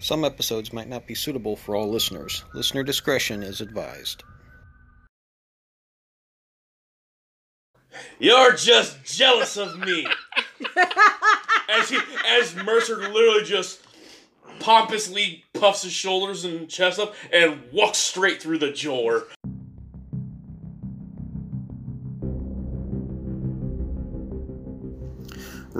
Some episodes might not be suitable for all listeners. Listener discretion is advised. You're just jealous of me. as he, as Mercer literally just pompously puffs his shoulders and chest up and walks straight through the door.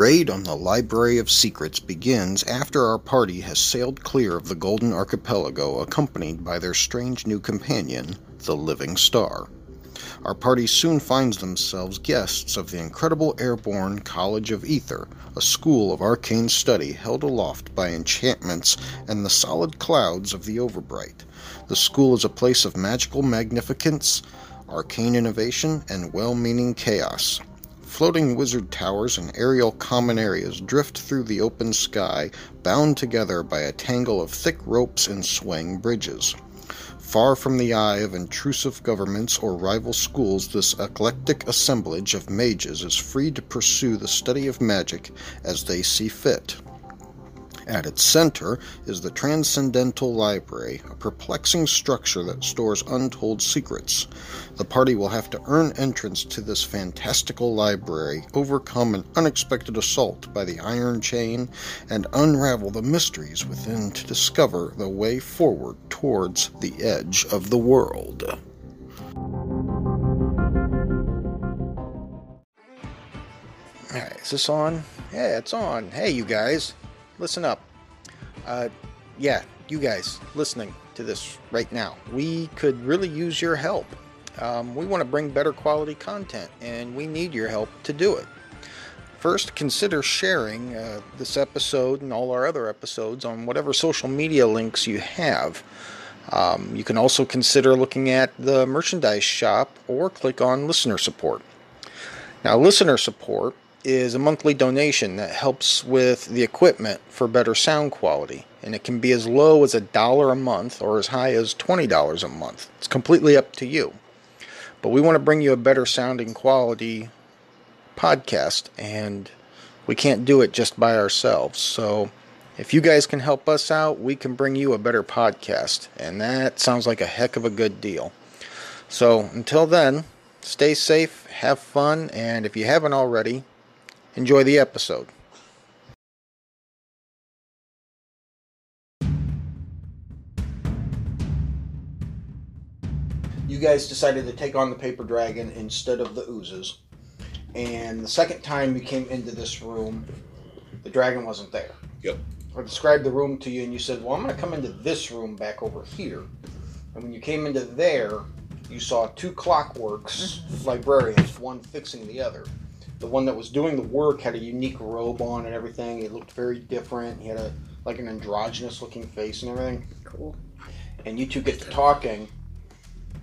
Raid on the Library of Secrets begins after our party has sailed clear of the Golden Archipelago accompanied by their strange new companion, the Living Star. Our party soon finds themselves guests of the incredible airborne College of Ether, a school of arcane study held aloft by enchantments and the solid clouds of the Overbright. The school is a place of magical magnificence, arcane innovation, and well meaning chaos. Floating wizard towers and aerial common areas drift through the open sky, bound together by a tangle of thick ropes and swaying bridges. Far from the eye of intrusive governments or rival schools, this eclectic assemblage of mages is free to pursue the study of magic as they see fit. At its center is the Transcendental Library, a perplexing structure that stores untold secrets. The party will have to earn entrance to this fantastical library, overcome an unexpected assault by the Iron Chain, and unravel the mysteries within to discover the way forward towards the edge of the world. Alright, is this on? Yeah, it's on. Hey, you guys listen up. Uh, yeah, you guys listening to this right now, we could really use your help. Um, we want to bring better quality content, and we need your help to do it. First, consider sharing uh, this episode and all our other episodes on whatever social media links you have. Um, you can also consider looking at the merchandise shop or click on listener support. Now, listener support is a monthly donation that helps with the equipment for better sound quality. And it can be as low as a dollar a month or as high as $20 a month. It's completely up to you. But we want to bring you a better sounding quality podcast, and we can't do it just by ourselves. So if you guys can help us out, we can bring you a better podcast. And that sounds like a heck of a good deal. So until then, stay safe, have fun, and if you haven't already, Enjoy the episode. You guys decided to take on the paper dragon instead of the oozes. And the second time you came into this room, the dragon wasn't there. Yep. I described the room to you, and you said, Well, I'm going to come into this room back over here. And when you came into there, you saw two clockworks mm-hmm. librarians, one fixing the other the one that was doing the work had a unique robe on and everything. It looked very different. He had a like an androgynous looking face and everything. Cool. And you two get to talking,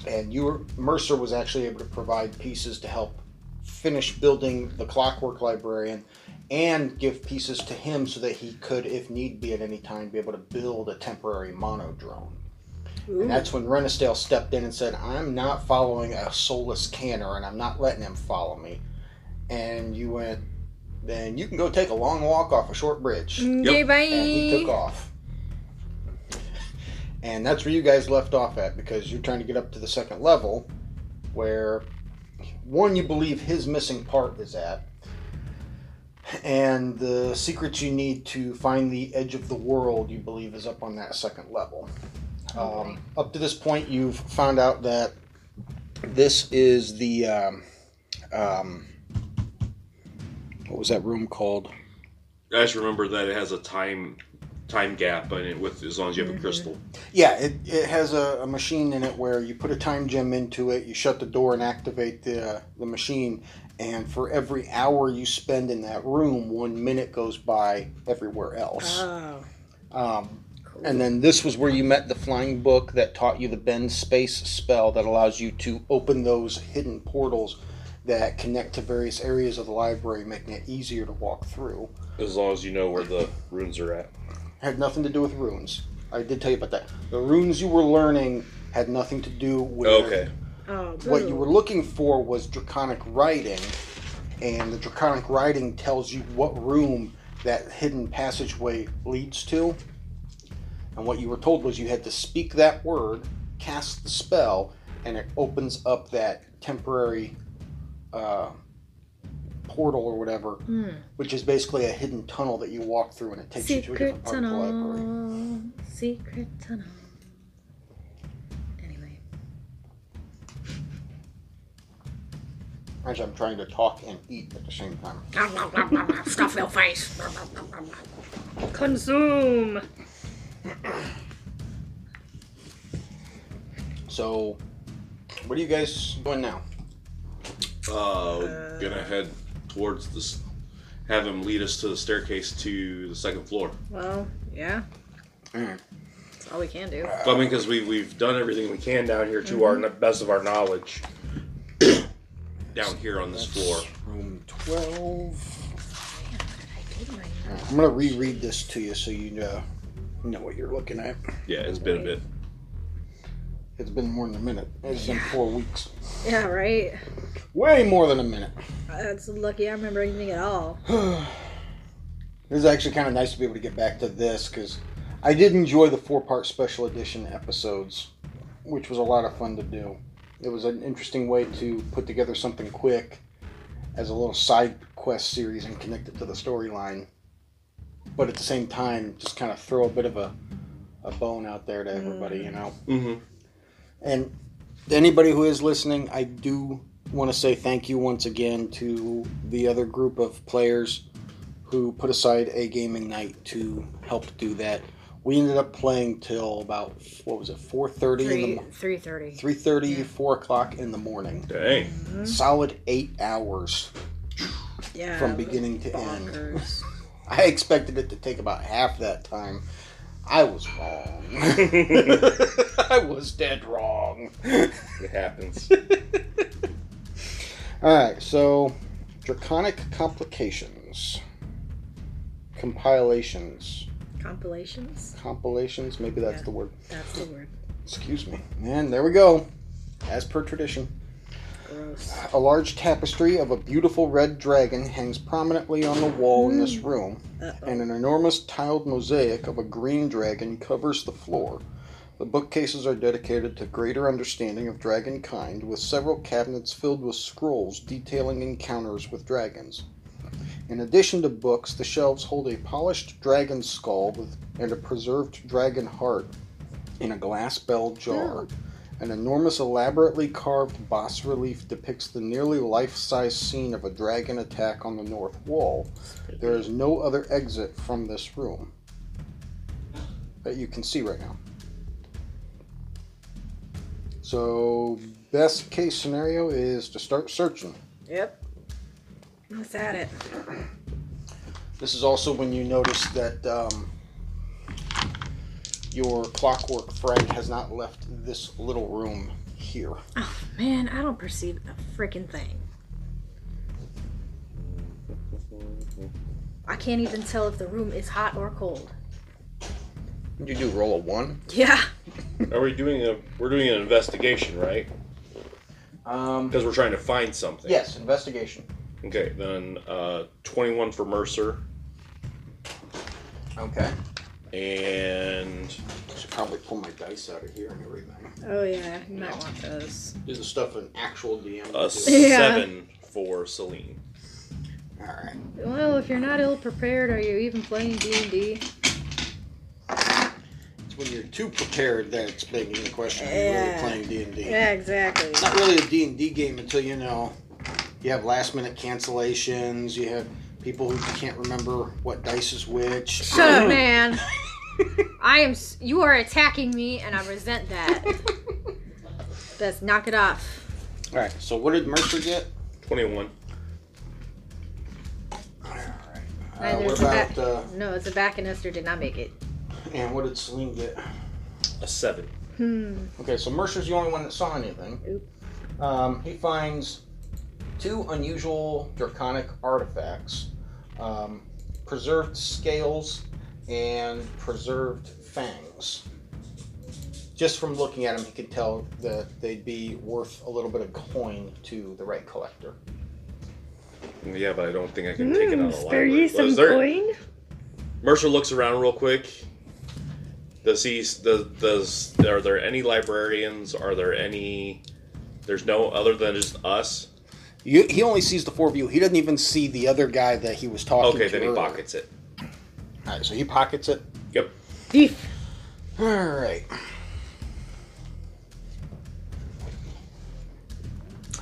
and you were, Mercer was actually able to provide pieces to help finish building the Clockwork Librarian, and give pieces to him so that he could, if need be, at any time, be able to build a temporary monodrone. And that's when Renisdale stepped in and said, "I'm not following a soulless canner, and I'm not letting him follow me." And you went, then you can go take a long walk off a short bridge. Okay, bye. And he took off. And that's where you guys left off at because you're trying to get up to the second level where one you believe his missing part is at. And the secrets you need to find the edge of the world you believe is up on that second level. Um, up to this point, you've found out that this is the um, um, what was that room called? I just remember that it has a time time gap in it with as long as you have a crystal. Yeah, it, it has a, a machine in it where you put a time gem into it, you shut the door and activate the, the machine, and for every hour you spend in that room, one minute goes by everywhere else. Oh. Um, and then this was where you met the flying book that taught you the bend space spell that allows you to open those hidden portals that connect to various areas of the library, making it easier to walk through. As long as you know where the runes are at. Had nothing to do with runes. I did tell you about that. The runes you were learning had nothing to do with. Okay. Oh, What you were looking for was draconic writing, and the draconic writing tells you what room that hidden passageway leads to. And what you were told was you had to speak that word, cast the spell, and it opens up that temporary uh, portal or whatever, Hmm. which is basically a hidden tunnel that you walk through and it takes you to a Secret different part of the library. tunnel. Secret tunnel. Anyway. As I'm trying to talk and eat at the same time. Stuff your face. Consume. So, what are you guys doing now? Uh, uh, gonna head towards this. Have him lead us to the staircase to the second floor. Well, yeah. Alright. That's all we can do. Well, I mean, because we we've done everything we can down here to our mm-hmm. best of our knowledge. down here on this floor. Room 12. Man, what did I do to my Alright, I'm going to reread this to you so you know, know what you're looking at. Yeah, it's been a bit. It's been more than a minute. It's been four weeks. Yeah, right? Way more than a minute. That's lucky I remember anything at all. This is actually kind of nice to be able to get back to this because I did enjoy the four part special edition episodes, which was a lot of fun to do. It was an interesting way to put together something quick as a little side quest series and connect it to the storyline. But at the same time, just kind of throw a bit of a, a bone out there to everybody, you know? Mm-hmm. And anybody who is listening, I do want to say thank you once again to the other group of players who put aside a gaming night to help do that. We ended up playing till about what was it, four thirty in the Three, mo- three thirty. three thirty, four o'clock in the morning. Dang. Mm-hmm. Solid eight hours Yeah. from it was beginning to end. bonkers. I expected it to take about half that time. I was wrong. I was dead wrong. It happens. All right, so draconic complications, compilations, Compilations? compilations. Maybe that's Yeah. the word. That's the word. Excuse me. And there we go. As per tradition, Gross. A large tapestry of a beautiful red dragon hangs prominently on the wall in this hmm. room, Uh-oh. and an enormous tiled mosaic of a green dragon covers the floor. The bookcases are dedicated to greater understanding of dragon kind, with several cabinets filled with scrolls detailing encounters with dragons. In addition to books, the shelves hold a polished dragon skull with, and a preserved dragon heart in a glass bell jar. Oh. An enormous, elaborately carved bas relief depicts the nearly life size scene of a dragon attack on the north wall. There is no other exit from this room that you can see right now. So, best case scenario is to start searching. Yep. Let's at it. This is also when you notice that um, your clockwork friend has not left this little room here. Oh, man, I don't perceive a freaking thing. I can't even tell if the room is hot or cold. You do roll a one? Yeah. Are we doing a? We're doing an investigation, right? Um, Because we're trying to find something. yes, investigation. Okay, then uh, twenty-one for Mercer, Okay. And I Should probably pull my dice out of here and everything. Oh, yeah. You might want those. This is stuff an actual DM a would do. Yeah. seven for Celine. All right. Well, if you're not ill prepared, are you even playing D&D? It's when you're too prepared that it's begging the question: Are you really playing D and D? Yeah, exactly. It's not really a D and D game until you know you have last minute cancellations. You have people who can't remember what dice is which. Shut up, man. I am. s- You are attacking me, and I resent that. Let's knock it off. All right. So what did Mercer get? Twenty-one. All right. Uh, And what about back- uh, No, it's a back, and Esther did not make it. and what did Celine get? A seven. Hmm. Okay, so Mercer's the only one that saw anything. Oop. Um, he finds two unusual draconic artifacts um, preserved scales and preserved fangs. Just from looking at them, he could tell that they'd be worth a little bit of coin to the right collector. Yeah, but I don't think I can take it out of the spare library. ye some Was there- coin? Mercer looks around real quick. Does he? Does, does are there any librarians? Are there any? There's no other than just us. You, he only sees the four of you. He doesn't even see the other guy that he was talking to. Okay, then he earlier. pockets it. All right, so he pockets it. Yep. Thief. All right.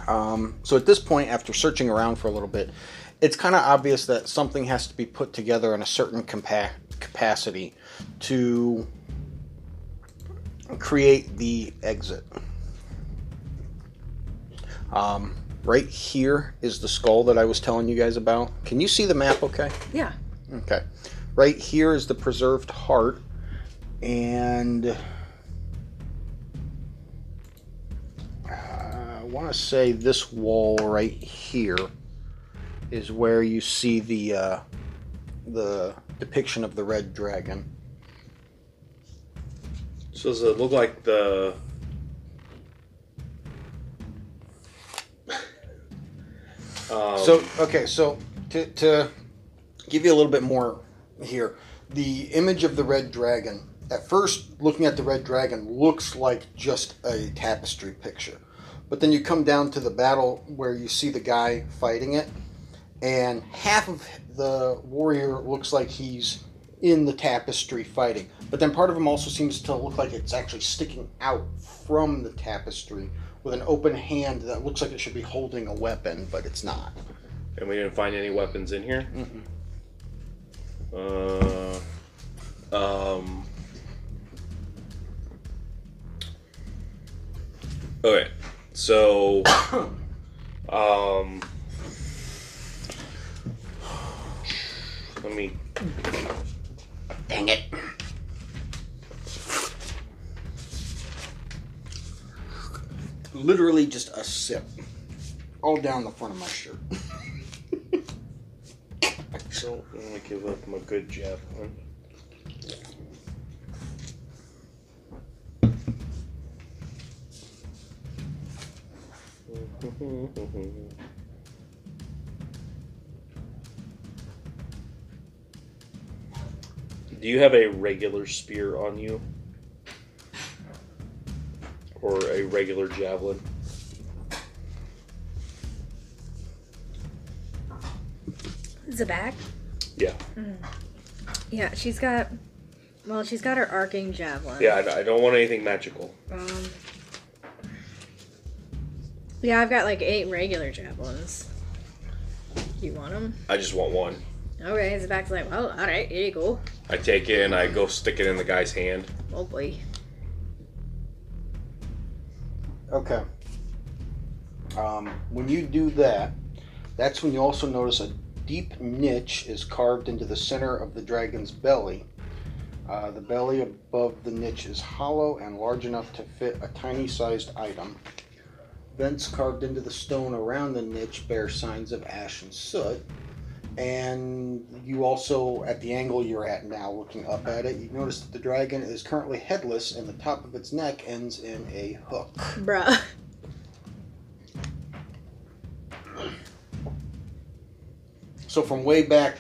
Um, so at this point, after searching around for a little bit, it's kind of obvious that something has to be put together in a certain compa- capacity to create the exit. Um, right here is the skull that I was telling you guys about. Can you see the map okay? Yeah. Okay. Right here is the preserved heart, and uh, I want to say this wall right here is where you see the uh, the depiction of the red dragon. So does it look like the? Um, So okay, so to, to give you a little bit more here, the image of the red dragon. At first, looking at the red dragon looks like just a tapestry picture, but then you come down to the battle where you see the guy fighting it, and half of the warrior looks like he's in the tapestry fighting, but then part of him also seems to look like it's actually sticking out from the tapestry with an open hand that looks like it should be holding a weapon, but it's not. and we didn't find any weapons in here. Mm-mm. Uh, um. Okay, so um, let me. Dang it. Literally just a sip. All down the front of my shirt. Don't want to give up my good javelin. Do you have a regular spear on you? Or a regular javelin? Zabak. Yeah. Yeah, she's got. Well, she's got her arcing javelin. Yeah, I, I don't want anything magical. Um. Yeah, I've got like eight regular javelins. You want them? I just want one. Okay, Zabak's like, well, all right, here you go. I take it and I go stick it in the guy's hand. Oh boy. Okay. Um, when you do that, that's when you also notice a deep niche is carved into the center of the dragon's belly. Uh, the belly above the niche is hollow and large enough to fit a tiny sized item. Vents carved into the stone around the niche bear signs of ash and soot. And you also, at the angle you're at now, looking up at it, you notice that the dragon is currently headless and the top of its neck ends in a hook. Bruh. So from way back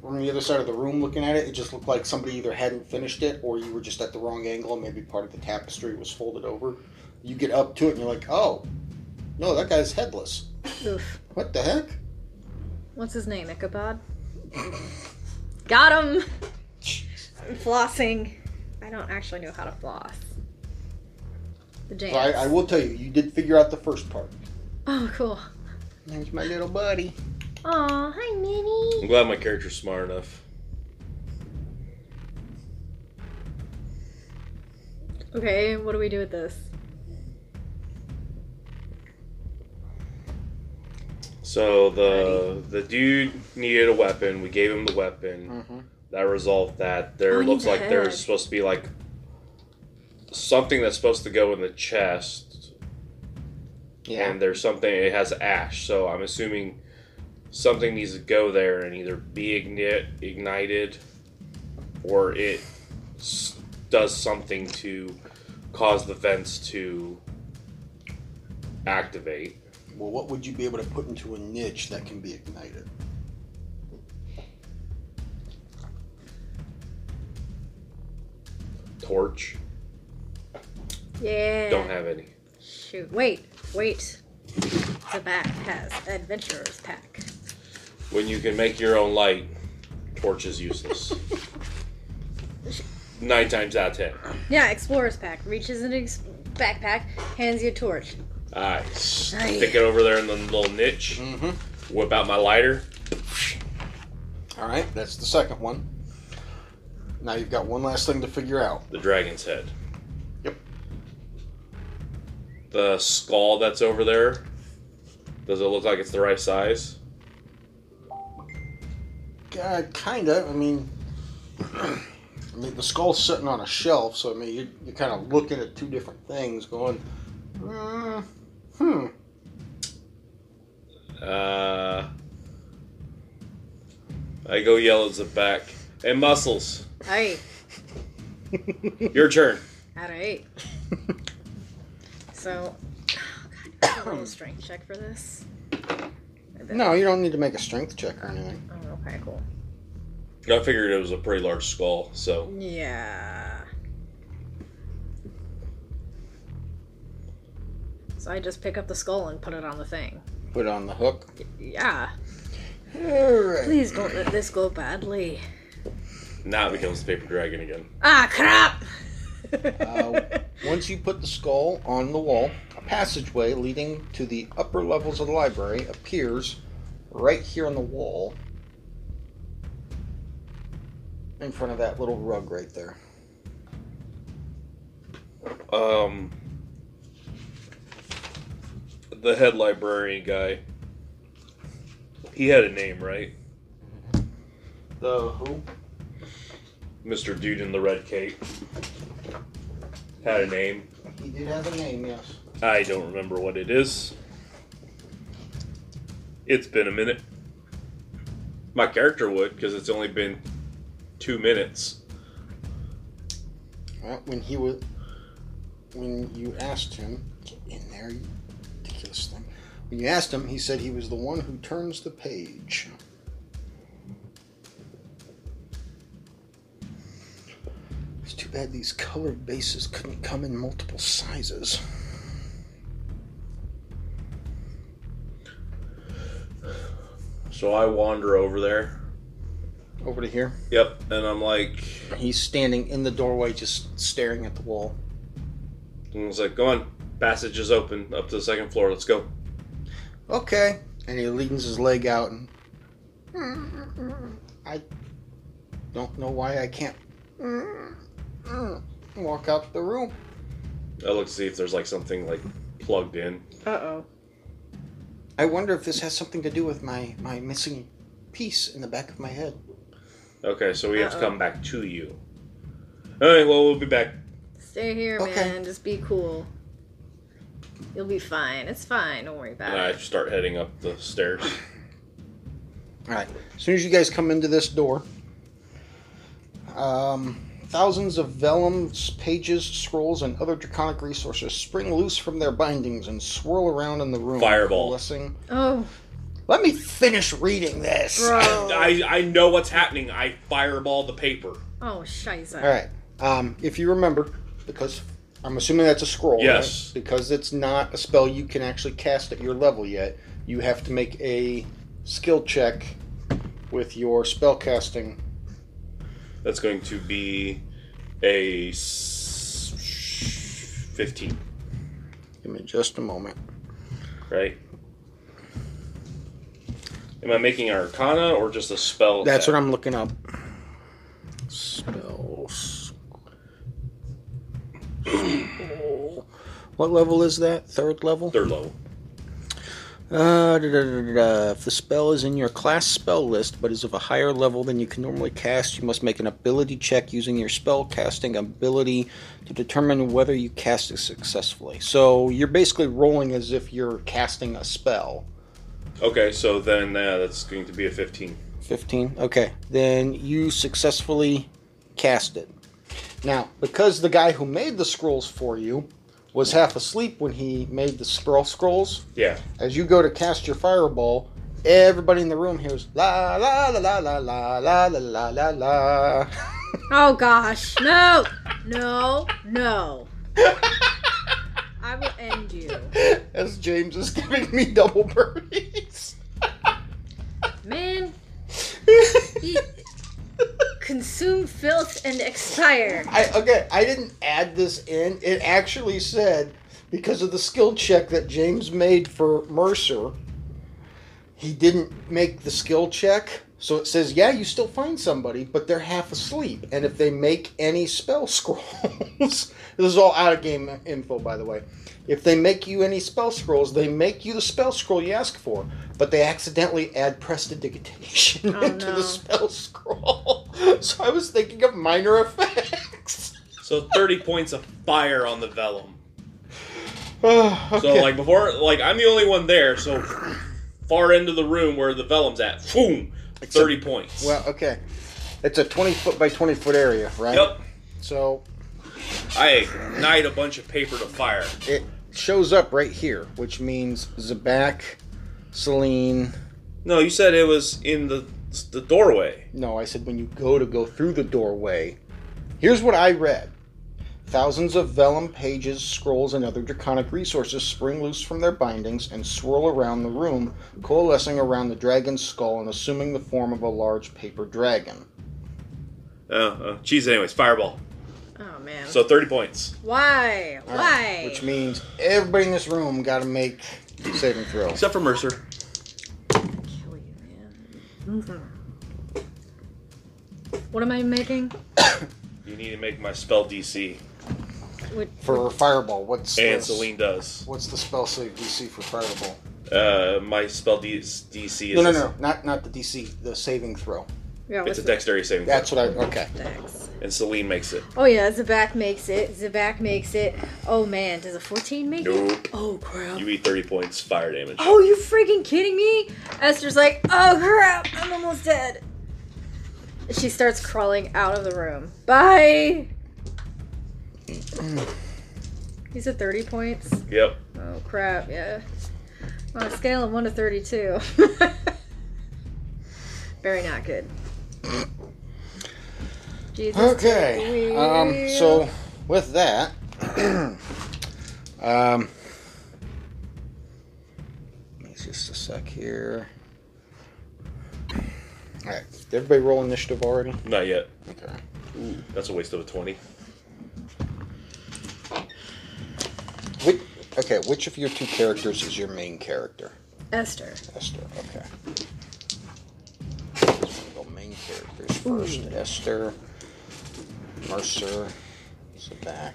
from the other side of the room looking at it, it just looked like somebody either hadn't finished it or you were just at the wrong angle and maybe part of the tapestry was folded over. You get up to it and you're like, oh, no, that guy's headless. Oof. What the heck? What's his name? Ichabod? Got him! I'm flossing. I don't actually know how to floss. The jams. So I, I will tell you, you did figure out the first part. Oh, cool. There's my little buddy. Aw, hi, Minnie. I'm glad my character's smart enough. Okay, what do we do with this? So the the dude needed a weapon. We gave him the weapon. Mm-hmm. That resolved that. There Oh, looks like head. there's supposed to be like something that's supposed to go in the chest, Yeah. and there's something. It has ash, so I'm assuming something needs to go there and either be ignite, ignited, or it s- does something to cause the vents to activate. Well, what would you be able to put into a niche that can be ignited? torch. Yeah. Don't have any. Shoot. Wait. Wait. Zabak has adventurer's pack. When you can make your own light, torch is useless. Nine times out of ten. Yeah, explorer's pack. Reaches in his backpack, hands you a torch. I stick it over there in the little niche. Mm-hmm. Whip out my lighter. All right, that's the second one. Now you've got one last thing to figure out. The dragon's head. Yep. The skull that's over there. Does it look like it's the right size? Uh, kind of. I mean, I mean, the skull's sitting on a shelf, so I mean, you're, you're kind of looking at two different things, going, uh, hmm. Uh, I go yell at Zabak. Hey, muscles, Alright. your turn. Alright. So, oh god, do I roll a strength check for this? No, you don't need to make a strength check or anything. Oh, okay, cool. I figured it was a pretty large skull, so Yeah. So I just pick up the skull and put it on the thing. Put it on the hook. Yeah. All right. Please don't let this go badly. now it becomes the paper dragon again. Ah, crap! Uh, once you put the skull on the wall, a passageway leading to the upper levels of the library appears right here on the wall in front of that little rug right there. Um, the head librarian guy. He had a name, right? The who? Mr. Dude in the red cape. Had a name. He did have a name, yes. I don't remember what it is. It's been a minute. My character would, because it's only been two minutes. Well, when he was, when you asked him, get in there, you ridiculous thing. When you asked him, he said he was the one who turns the page. It's too bad these colored bases couldn't come in multiple sizes. So I wander over there. Over to here. Yep, and I'm like, He's standing in the doorway, just staring at the wall. and I was like, go on, passage is open up to the second floor. Let's go. Okay. And he leans his leg out and I don't know why I can't walk out the room. I look to see if there's like something like plugged in. Uh oh. I wonder if this has something to do with my, my missing piece in the back of my head. Okay, so we have to Uh-oh. come back to you. All right, well we'll be back. Stay here, Okay. man. Just be cool. You'll be fine. It's fine. Don't worry about And I start heading up the stairs. Alright. As soon as you guys come into this door, um, thousands of vellums, pages, scrolls, and other draconic resources spring loose from their bindings and swirl around in the room. Fireball. Blessing. Oh, Let me finish reading this. bro. I, I know what's happening. I fireball the paper. oh, scheiße. All right. Um, if you remember, because I'm assuming that's a scroll. Yes. right? Because it's not a spell you can actually cast at your level yet. You have to make a skill check with your spell casting. That's going to be a s- 15, Give me just a moment. right? Am I making an arcana or just a spell? That's what I'm looking up. Spells. What level is that? Third level? Third level. Uh, da, da, da. If the spell is in your class spell list but is of a higher level than you can normally cast, you must make an ability check using your spell casting ability to determine whether you cast it successfully. So you're basically rolling as if you're casting a spell. Okay, so then uh, that's going to be a 15. 15? Okay. Then you successfully cast it. Now, because the guy who made the scrolls for you was half asleep when he made the spell scrolls, Yeah. as you go to cast your fireball, everybody in the room hears la la la la la la la la la la la. Oh gosh, no! No, no. I will end you. As James is giving me double birdies. Man, eat, consume filth and expire. I okay, I didn't add this in. It actually said because of the skill check that James made for Mercer, he didn't make the skill check. So it says, yeah, you still find somebody, but they're half asleep. And if they make any spell scrolls, this is all out of game info, by the way. If they make you any spell scrolls, they make you the spell scroll you ask for, but they accidentally add prestidigitation Oh, into no. the spell scroll. So I was thinking of minor effects. So 30 points of fire on the vellum. Oh, So like before, like I'm the only one there. So far into the room where the vellum's at, boom, 30 points. well, okay. It's a 20 foot by 20 foot area, right? Yep. So I ignite a bunch of paper to fire. it shows up right here, which means Zabak, Celine. No, you said it was in the the doorway. No, I said when you go to go through the doorway. Here's what I read. Thousands of vellum pages, scrolls, and other draconic resources spring loose from their bindings and swirl around the room, coalescing around the dragon's skull and assuming the form of a large paper dragon. Oh, uh, geez. Anyways, fireball. Man. So 30 points. Why? All right, Why? Which means everybody in this room got to make saving throw. Except for Mercer. Kill you, man. Mhm. What am I making? You need to make my spell DC. What, For fireball, what's And the, Celine does. what's the spell save DC for fireball? Uh, my spell D- DC is No, no, no, not not the DC, the saving throw. Yeah, It's a the dexterity saving That's throw. what I okay. dex? And Celine makes it. Oh yeah, Zabak makes it. Zabak makes it. Oh man, does a 14 make it? Nope. Oh crap. You eat 30 points fire damage. Oh, you freaking kidding me? Esther's like, oh crap, I'm almost dead. She starts crawling out of the room. Bye. You said 30 points? Yep. Oh crap, yeah. On a scale of 1 to 32. Very not good. Jesus. Okay. Um so with that um it's just a sec here. Alright. Did everybody roll initiative already? Not yet. Okay. Ooh, that's a waste of a 20. Which, okay, which of your two characters is your main character? Esther. Esther, okay. Characters first. Esther, Mercer, Zabak,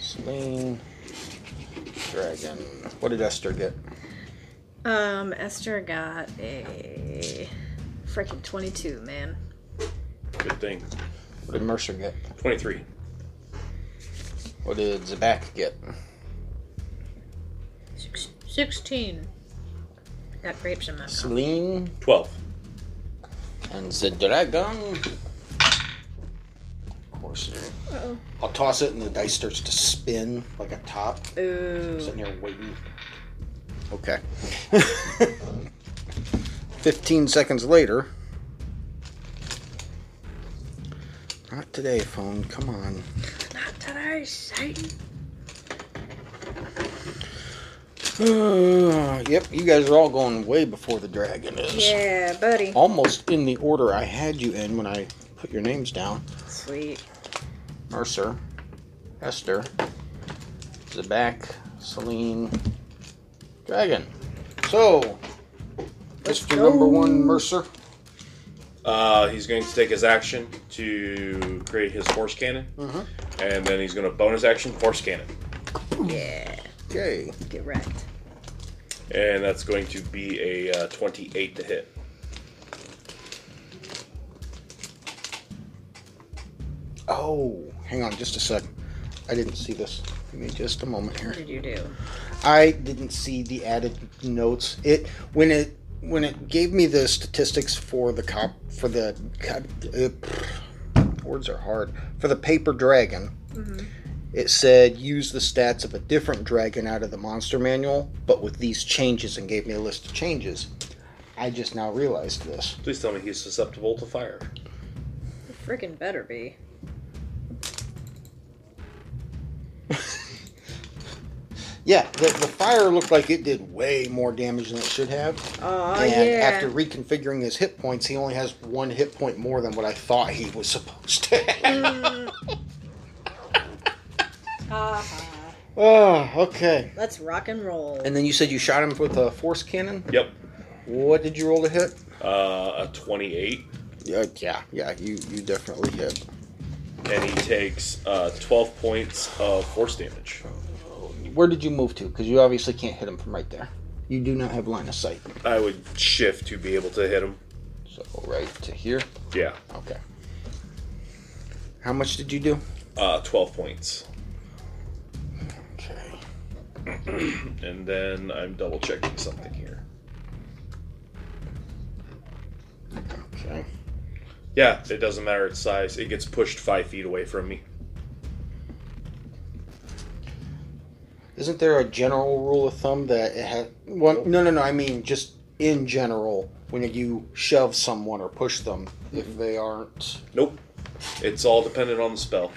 Celine, Dragon. What did Esther get? Um, Esther got a freaking 22, man. Good thing. What did Mercer get? 23. What did Zabak get? Six- 16. Got grapes in my mouth. Celine 12. And the Dragon. Of course. Uh-oh. I'll toss it and the dice starts to spin like a top. Ooh. Sitting here waiting. Okay. 15 seconds later. Not today, phone. Come on. Not today, Satan. yep, you guys are all going way before the dragon is. Yeah, buddy. Almost in the order I had you in when I put your names down. Sweet. Mercer, Esther, Zabak, Celine, Dragon. So, Mr. Number One Mercer. Uh, he's going to take his action to create his force cannon. Mhm. And then he's going to bonus action force cannon. Yeah. Okay. Get wrecked. And that's going to be a uh, 28 to hit. Oh, hang on just a sec. I didn't see this. Give me just a moment here. What did you do? I didn't see the added notes. It when it when it gave me the statistics for the cop for the God, uh, words are hard for the paper dragon. It said use the stats of a different dragon out of the monster manual, but with these changes, and gave me a list of changes. I just now realized this. Please tell me he's susceptible to fire. Freaking better be. yeah, the, the fire looked like it did way more damage than it should have. Oh, and yeah. after reconfiguring his hit points, he only has one hit point more than what I thought he was supposed to have. Mm. Ha-ha. oh, okay. Let's rock and roll. And then you said you shot him with a force cannon. Yep. What did you roll to hit? Uh, a 28, Yeah, yeah, yeah. You you definitely hit. and he takes uh, 12 points of force damage. Where did you move to? Because you obviously can't hit him from right there. You do not have line of sight. I would shift to be able to hit him. So right to here. Yeah. Okay. How much did you do? Uh, 12 points. And then I'm double checking something here. Okay. Yeah, it doesn't matter its size. It gets pushed five feet away from me. Isn't there a general rule of thumb that it has? Well, no, no, no. I mean, just in general, when you shove someone or push them, if mm-hmm. they aren't Nope. It's all dependent on the spell.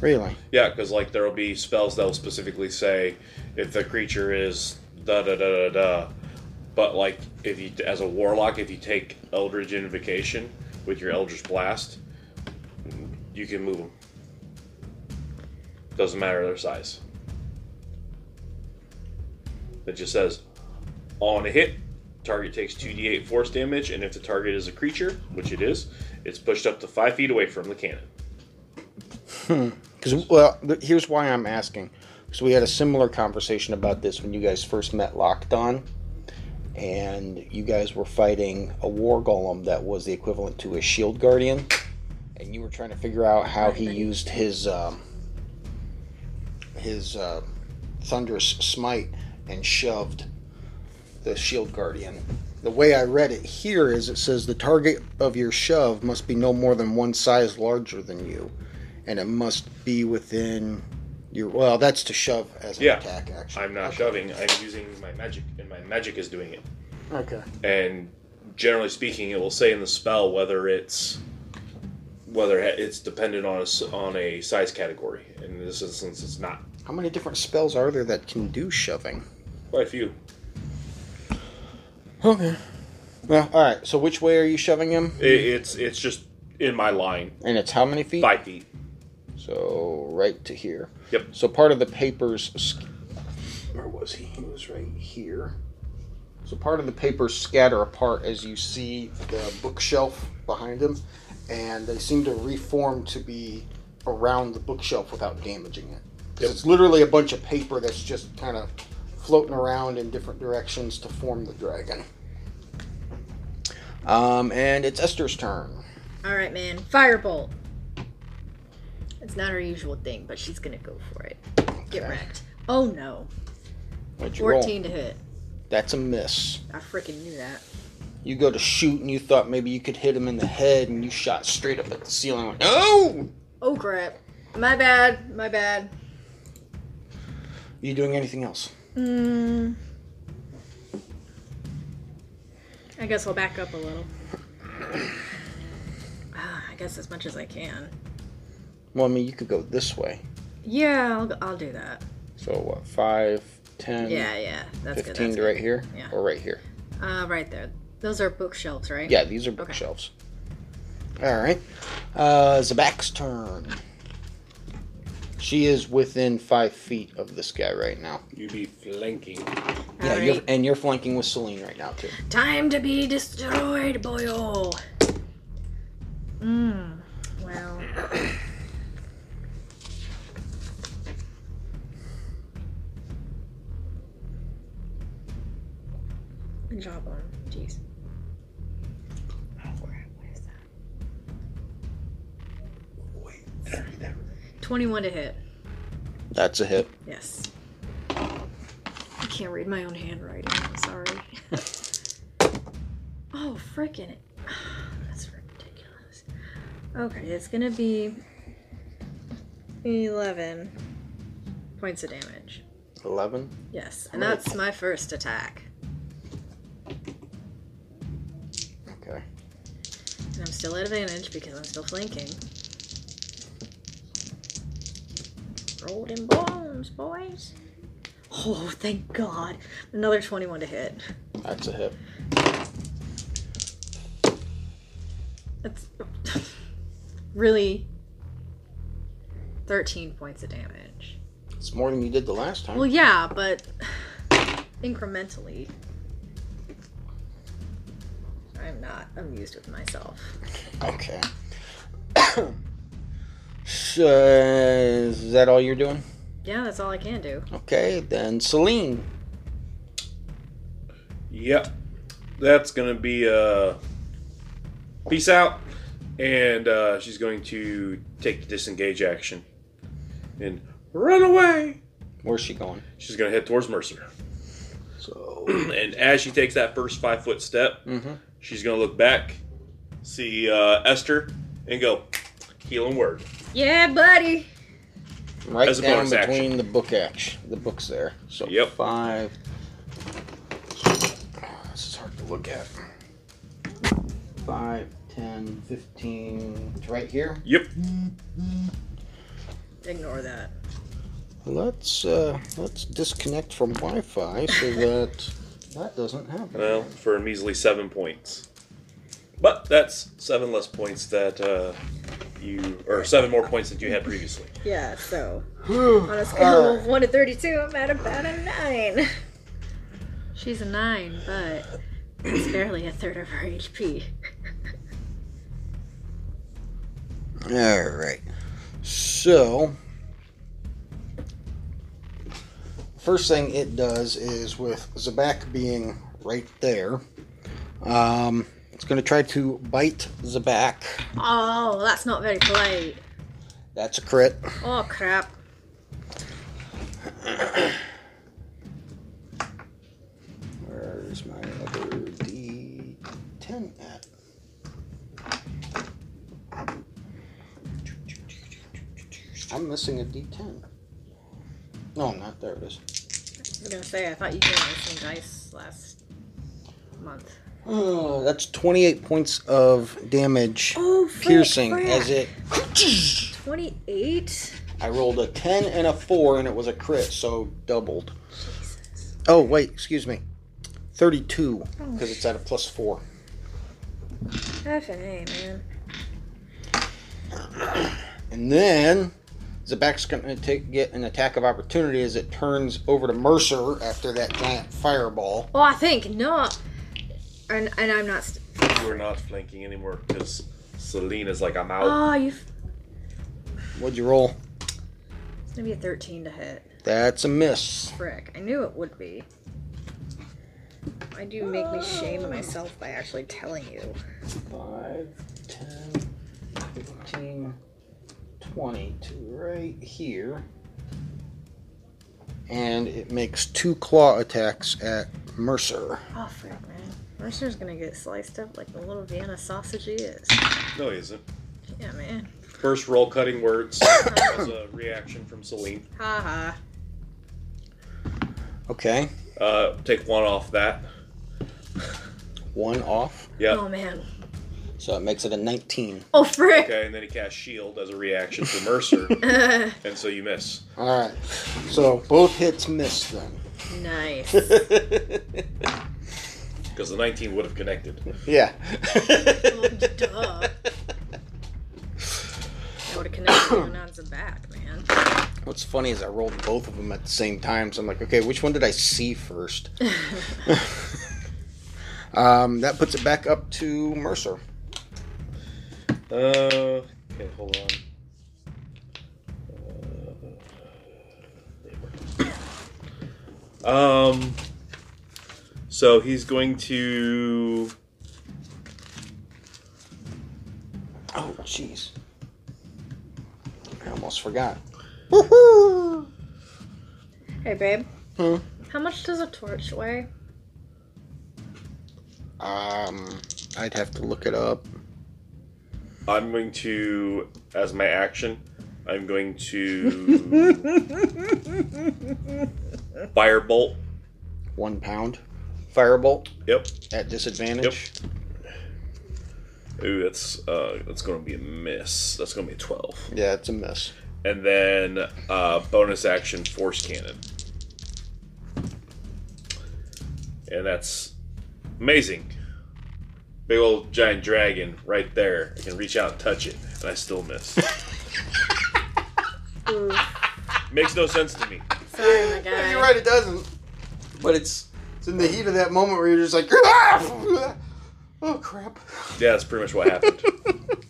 Really. Yeah, because like there will be spells that will specifically say if the creature is da da da da da. But like if you, as a warlock, if you take Eldritch Invocation with your Eldritch Blast, you can move them. Doesn't matter their size. It just says on a hit, target takes 2d8 force damage, and if the target is a creature, which it is, it's pushed up to five feet away from the cannon. Because well, th- here's why I'm asking. Because we had a similar conversation about this when you guys first met Locked On, and you guys were fighting a war golem that was the equivalent to a shield guardian, and you were trying to figure out how he used his um, his uh, thunderous smite and shoved the shield guardian. The way I read it here is it says the target of your shove must be no more than one size larger than you and it must be within your. Well, that's to shove as an Yeah. attack. Actually, I'm not Okay. shoving. I'm using my magic, and my magic is doing it. Okay. And generally speaking, it will say in the spell whether it's whether it's dependent on a, s- on a size category. In this instance, it's not. How many different spells are there that can do shoving? Quite a few. Okay. Well, all right. So which way are you shoving him? It, it's it's just in my line, And it's how many feet? five feet. So right to here. Yep. So part of the papers. Where was he? He was right here. So part of the papers scatter apart as you see the bookshelf behind him, and they seem to reform to be around the bookshelf without damaging it. Yep. It's literally a bunch of paper that's just kind of floating around in different directions to form the dragon. Um, and it's Esther's turn. All right, man. Firebolt. It's not her usual thing, but she's gonna go for it. Get Okay. wrecked. Oh no. What'd you roll? 14 to hit. That's a miss. I freaking knew that. You go to shoot and you thought maybe you could hit him in the head and you shot straight up at the ceiling. Like, no! Oh crap. My bad. My bad. Are you doing anything else? Mm. I guess I'll back up a little. Ah, I guess as much as I can. Well, I mean, you could go this way. Yeah, I'll, I'll do that. So what? Five, ten, Yeah, yeah. That's good. fifteen That's to good. right here, Yeah. or right here. Uh, right there. Those are bookshelves, right? Yeah, these are bookshelves. All right. Uh, Zabak's turn. She is within five feet of this guy right now. You be flanking. Yeah, All you're, and you're flanking with Celine right now too. Time to be destroyed, boyo. Mmm. Well. Good job on. Jeez. Oh, where- what is that? 21 to hit. That's a hit. Yes. I can't read my own handwriting. I'm sorry. oh, frickin' That's ridiculous. Okay, it's gonna be 11 points of damage. Eleven. Yes, and many that's my first attack. And I'm still at advantage because I'm still flanking. Roll them bombs, boys. Oh, thank God. Another 21 to hit. That's a hit. That's really 13 points of damage. It's more than you did the last time. Well, yeah, but incrementally. I'm not amused with myself. Okay. so, is that all you're doing? Yeah, that's all I can do. Okay, then Celine. Yep. That's gonna be uh peace out. And uh, she's going to take the disengage action and run away. Where's she going? She's gonna head towards Mercer. So, And as she takes that first five foot step, Mhm. She's gonna look back, see uh, Esther, and go, healing word. Yeah, buddy. right As a down bonus between action. the book action, the books there. So Yep. five. This is hard to look at. Five, ten, fifteen. It's right here. Yep. Ignore that. Let's uh, let's disconnect from Wi-Fi so that that doesn't happen. Well, for a measly seven points. But that's seven less points that uh, you, or seven more points that you had previously. Yeah, so on a scale of 1 to 32, I'm at about a 9. She's a 9, but it's barely a third of her HP. All right. So, first thing it does is with Zabak being right there, um, it's going to try to bite Zabak. Oh, that's not very polite. That's a crit. Oh, crap. Where's my other D10 at? I'm missing a D10. No, not there it is. I was gonna say, I thought you gave me some dice last month. Oh, that's 28 points of damage Oh, frick, piercing frick. as it 28? I rolled a 10 and a 4 and it was a crit, so doubled. Jesus. Oh, wait, excuse me. 32 because it's at a plus 4. F and A, man. And then Zabak's going to get an attack of opportunity as it turns over to Mercer after that giant fireball. Oh, I think, not. And, and I'm not. St- We're not flanking anymore because Selena's like, I'm out. oh, you. What'd you roll? It's gonna be a 13 to hit. That's a miss. Frick. I knew it would be. I do make me shame ah. myself by actually telling you? 5, 10, 15, 20 to right here. And it makes two claw attacks at Mercer. Oh, frick, man. Mercer's gonna get sliced up like the little Vienna sausage he is. No, he isn't. Yeah, man. First roll cutting words as a reaction from Celine. Ha ha. Okay, Uh, take one off that. one off. Yeah. Oh, man. So it makes it a 19. Oh, frick. Okay, and then he casts shield as a reaction to Mercer, and so you miss. All right. So both hits miss then. nice. Because the 19 would have connected. yeah. Oh, duh. I would have connected going on some back, man. What's funny is I rolled both of them at the same time, so I'm like, okay, which one did I see first? um, that puts it back up to Mercer. Uh, okay, hold on. Uh, um, so he's going to. Oh, jeez. I almost forgot. Woohoo! Hey, babe. Hmm? How much does a torch weigh? Um, I'd have to look it up. I'm going to, as my action, I'm going to firebolt. One pound. Firebolt Yep. at disadvantage. Yep. Ooh, that's uh, that's going to be a miss. That's going to be a twelve. Yeah, it's a miss. And then uh, bonus action, force cannon. and that's amazing. Big old giant dragon right there. I can reach out and touch it, and I still miss. Makes no sense to me. sorry, my guy. You're right, it doesn't. But it's it's in the heat of that moment where you're just like, "Ah!" oh crap. Yeah, that's pretty much what happened.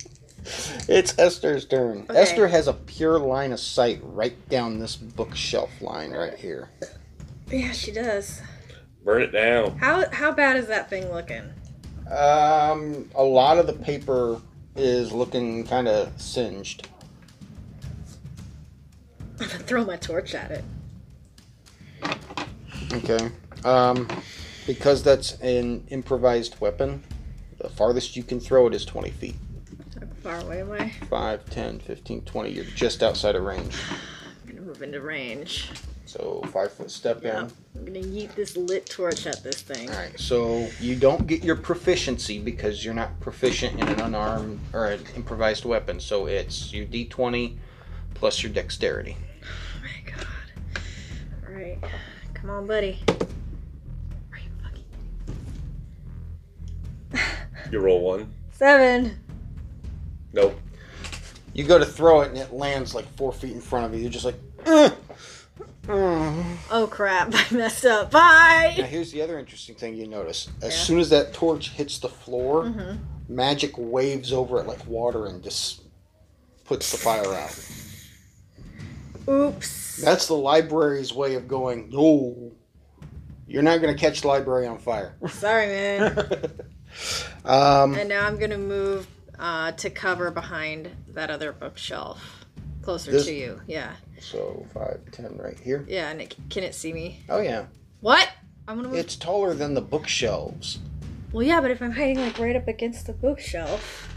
It's Esther's turn. Okay. Esther has a pure line of sight right down this bookshelf line right here. Yeah, she does. Burn it down. How how bad is that thing looking? Um, a lot of the paper is looking kind of singed. I'm gonna throw my torch at it. Okay. Um, because that's an improvised weapon, the farthest you can throw it is 20 feet. How far away am I? 5, 10, 15, 20. You're just outside of range. I'm gonna move into range. So, five foot step in. Yeah. I'm gonna yeet this lit torch at this thing. All right. So you don't get your proficiency because you're not proficient in an unarmed or an improvised weapon. So it's your D20 plus your dexterity. Oh my god. Alright. Come on, buddy. Are you fucking You roll one. Seven. Nope. You go to throw it and it lands like four feet in front of you. You're just like. "Ugh." Mm. Oh crap, I messed up. Bye! Now here's the other interesting thing you notice. As Yeah. soon as that torch hits the floor, Mhm. magic waves over it like water and just puts the fire out. Oops. That's the library's way of going, no, you're not going to catch the library on fire. Sorry, man. um, and now I'm gonna move uh, to cover behind that other bookshelf. Closer This- to you. Yeah. So five, ten, right here. Yeah, and it, can it see me? Oh, yeah. What? I'm gonna move. It's taller than the bookshelves. Well, yeah, but if I'm hiding like right up against the bookshelf,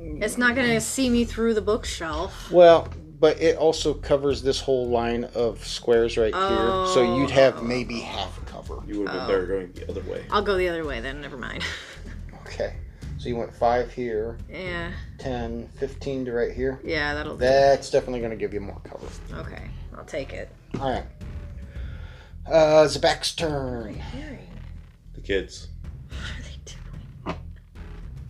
it's not gonna see me through the bookshelf. Well, but it also covers this whole line of squares right here. So you'd have Oh. maybe half a cover. You would have been Oh. better going the other way. I'll go the other way then. Never mind. Okay. So you went 5 here, yeah, 10, 15 to right here. yeah, that'll. That's definitely going to give you more cover. Okay, I'll take it. All right. Uh, Zabak's turn. Hearing. The kids What are they doing?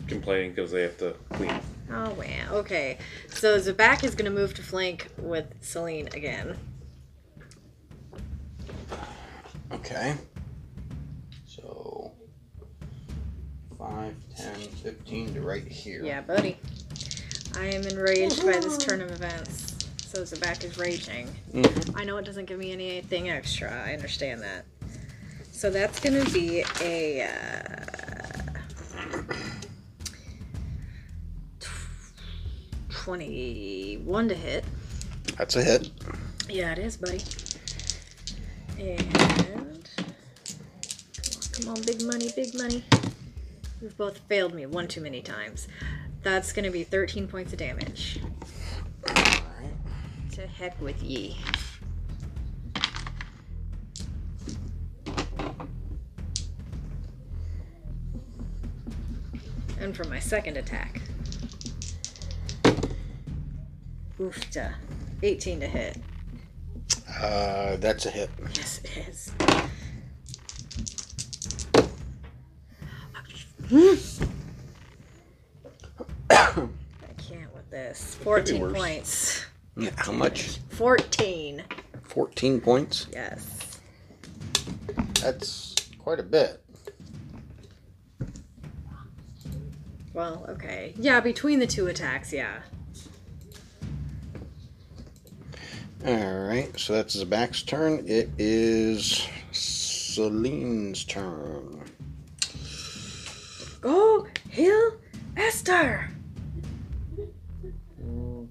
complaining because they have to clean. Oh wow. Okay, so Zabak is gonna move to flank with Celine again. Okay. 5, 10, 15 to right here. Yeah, buddy. I am enraged by this turn of events. So Zabak is raging. Mhm. I know it doesn't give me anything extra. I understand that. So that's gonna be a uh, twenty-one to hit. That's a hit. Yeah, it is, buddy. And come on, come on, big money, big money. You've both failed me one too many times. That's gonna be thirteen points of damage. All right. To heck with ye. And for my second attack. Oofta. 18 to hit. Uh, that's a hit. Yes, it is. I can't with this. 14 worse. points. How much? 14. 14 points. Yes. That's quite a bit. Well, okay. Yeah, between the two attacks, yeah. All right, so that's Zabak's turn. It is Celine's turn. Go, Hill, Esther! Mm,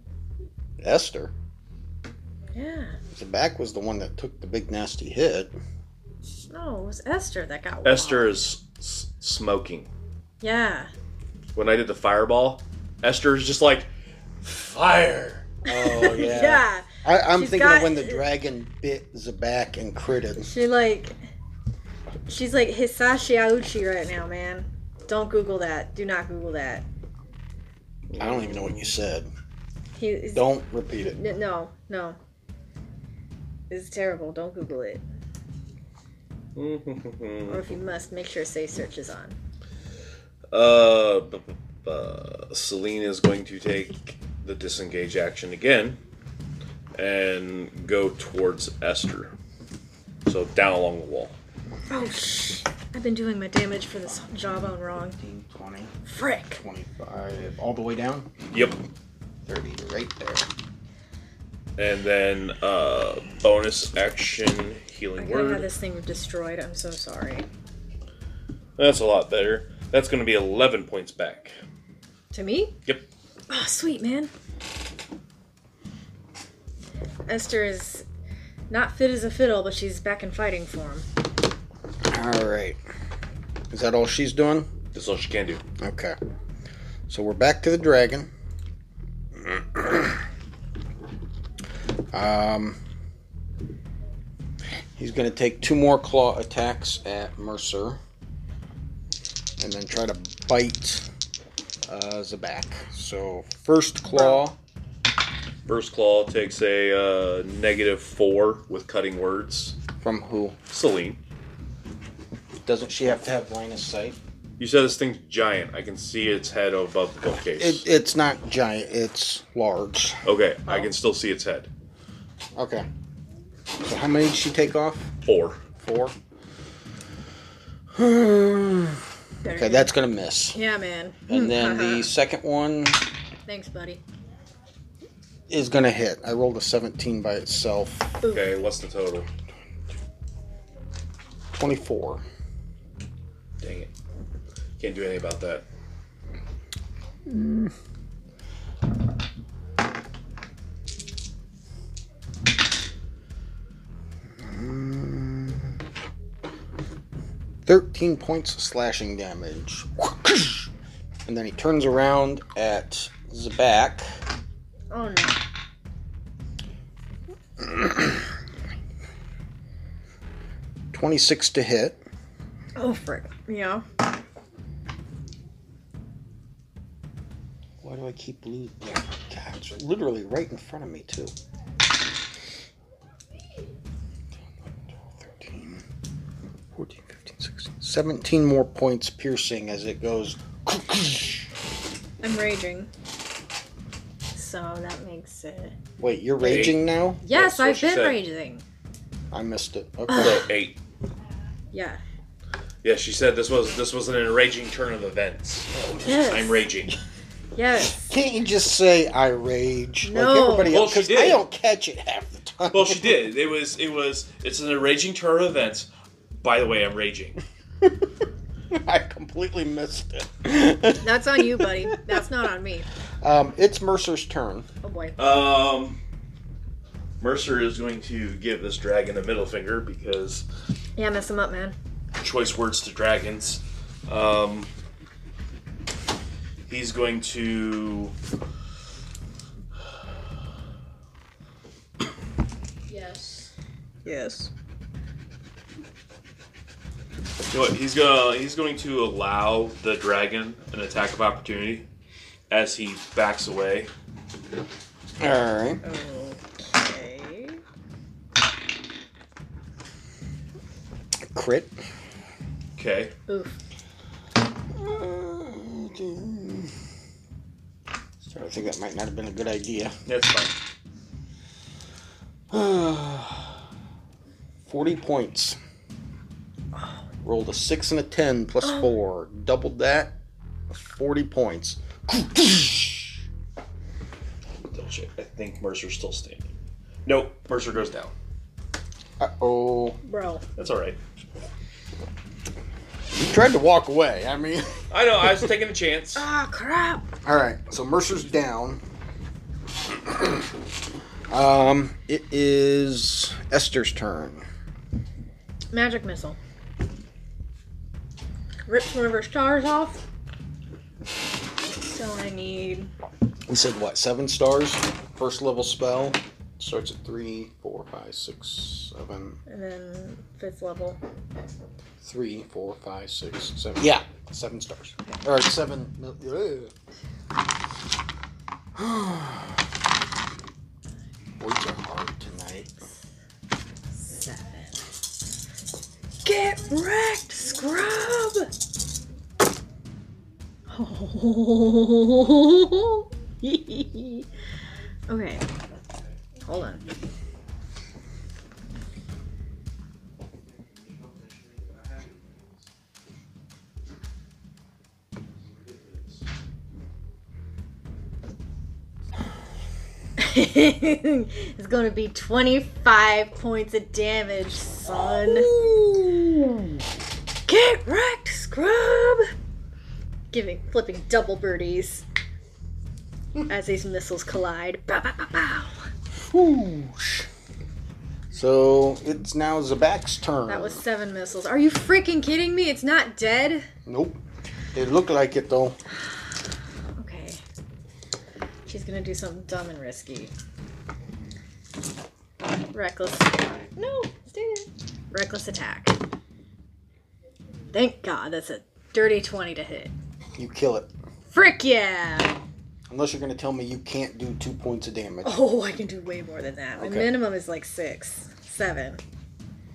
Esther. Yeah. Zabak was the one that took the big nasty hit. No, it was Esther that got Esther walled. is s- smoking. Yeah. When I did the fireball, Esther's just like, fire. Oh Yeah. I, I'm She's thinking got- of when the dragon bit Zabak and critted. She like she's like Hisashi Ouchi right now, man. Don't Google that. Do not Google that. I don't even know what you said. He Don't repeat it. N- No, no. It's terrible. Don't Google it. Or if you must, make sure safe search is on. Uh, bu- bu- bu- Celine is going to take the disengage action again and go towards Esther. So down along the wall. Oh, shh. I've been doing my damage for this jawbone wrong. 15, 20, Frick. 25, all the way down. Yep. 30 right there. And then uh, bonus action I healing gotta have this thing destroyed. I'm so sorry. That's a lot better. That's going to be 11 points back. To me? Yep. Oh, sweet, man. Esther is not fit as a fiddle, but she's back in fighting form. All right. Is that all she's doing? That's all she can do. Okay. So we're back to the dragon. um, he's going to take two more claw attacks at Mercer. And then try to bite uh, Zabak. So first claw. First claw takes a uh, negative 4 with cutting words. From who? Celine. Doesn't she have to have line of sight? You said this thing's giant. I can see its head above the bookcase. It, it's not giant, it's large. okay, I can still see its head. Okay. So how many did she take off? Four. Four. Okay, that's gonna miss. Yeah, man. And then the second one Thanks, buddy. is gonna hit. I rolled a 17 by itself. Okay, what's the total? 24. Dang it. Can't do anything about that. Thirteen points of slashing damage. And then he turns around at Zabak. Oh no. Twenty-six to hit. Oh frick. Yeah. Why do I keep losing? Yeah, God, it's literally right in front of me too. 13, 14, 15, 16, 17 more points piercing as it goes. I'm raging. So that makes it. Wait, you're raging now? Yes, That's what I've she been said. raging. I missed it. Okay. So eight. Yeah. Yeah, she said this was this was an enraging turn of events. Yes. I'm raging. Yes. Can't you just say I rage like No. everybody Well, else? she 'Cause did. I don't catch it half the time. Well, she did. It was it was it's an enraging turn of events. By the way, I'm raging. I completely missed it. That's on you, buddy. That's not on me. um, it's Mercer's turn. Oh boy. Um, Mercer is going to give this dragon a middle finger because Yeah, mess him up, man. choice words to dragons. Um, he's going to Yes. Yes. You know what? He's gonna he's going to allow the dragon an attack of opportunity as he backs away. All right. Okay. Crit. Okay. Oof. Uh, So I think that might not have been a good idea. That's fine. 40 points. Rolled a 6 and a 10 plus 4. Doubled that. 40 points. I think Mercer's still standing. Nope. Mercer goes down. Uh oh. Bro. That's all right. He tried to walk away. I mean. I know. I was taking a chance. Ah, crap. Alright, so Mercer's down. um, it is Esther's turn. Magic missile. Rips one of her stars off. So I need. We said what, seven stars? First level spell. Starts at three, four, five, six, seven, And then fifth level. three, four, five, six, seven. Yeah, seven stars. Or seven. mil-. Words are hard tonight. Seven. Get wrecked, scrub! okay. Hold on. it's gonna be 25 points of damage, son. Get wrecked, scrub! Giving, flipping double birdies as these missiles collide. Bow, bow, bow. Whoosh. So it's now Zabak's turn. That was seven missiles. Are you freaking kidding me? It's not dead? Nope. It looked like it though. Okay. She's gonna do something dumb and risky. Reckless. No, stay there. Reckless attack. Thank God, that's a dirty 20 to hit. You kill it. Frick yeah! Unless you're gonna tell me you can't do two points of damage. Oh, I can do way more than that. My Okay. minimum is like six, seven.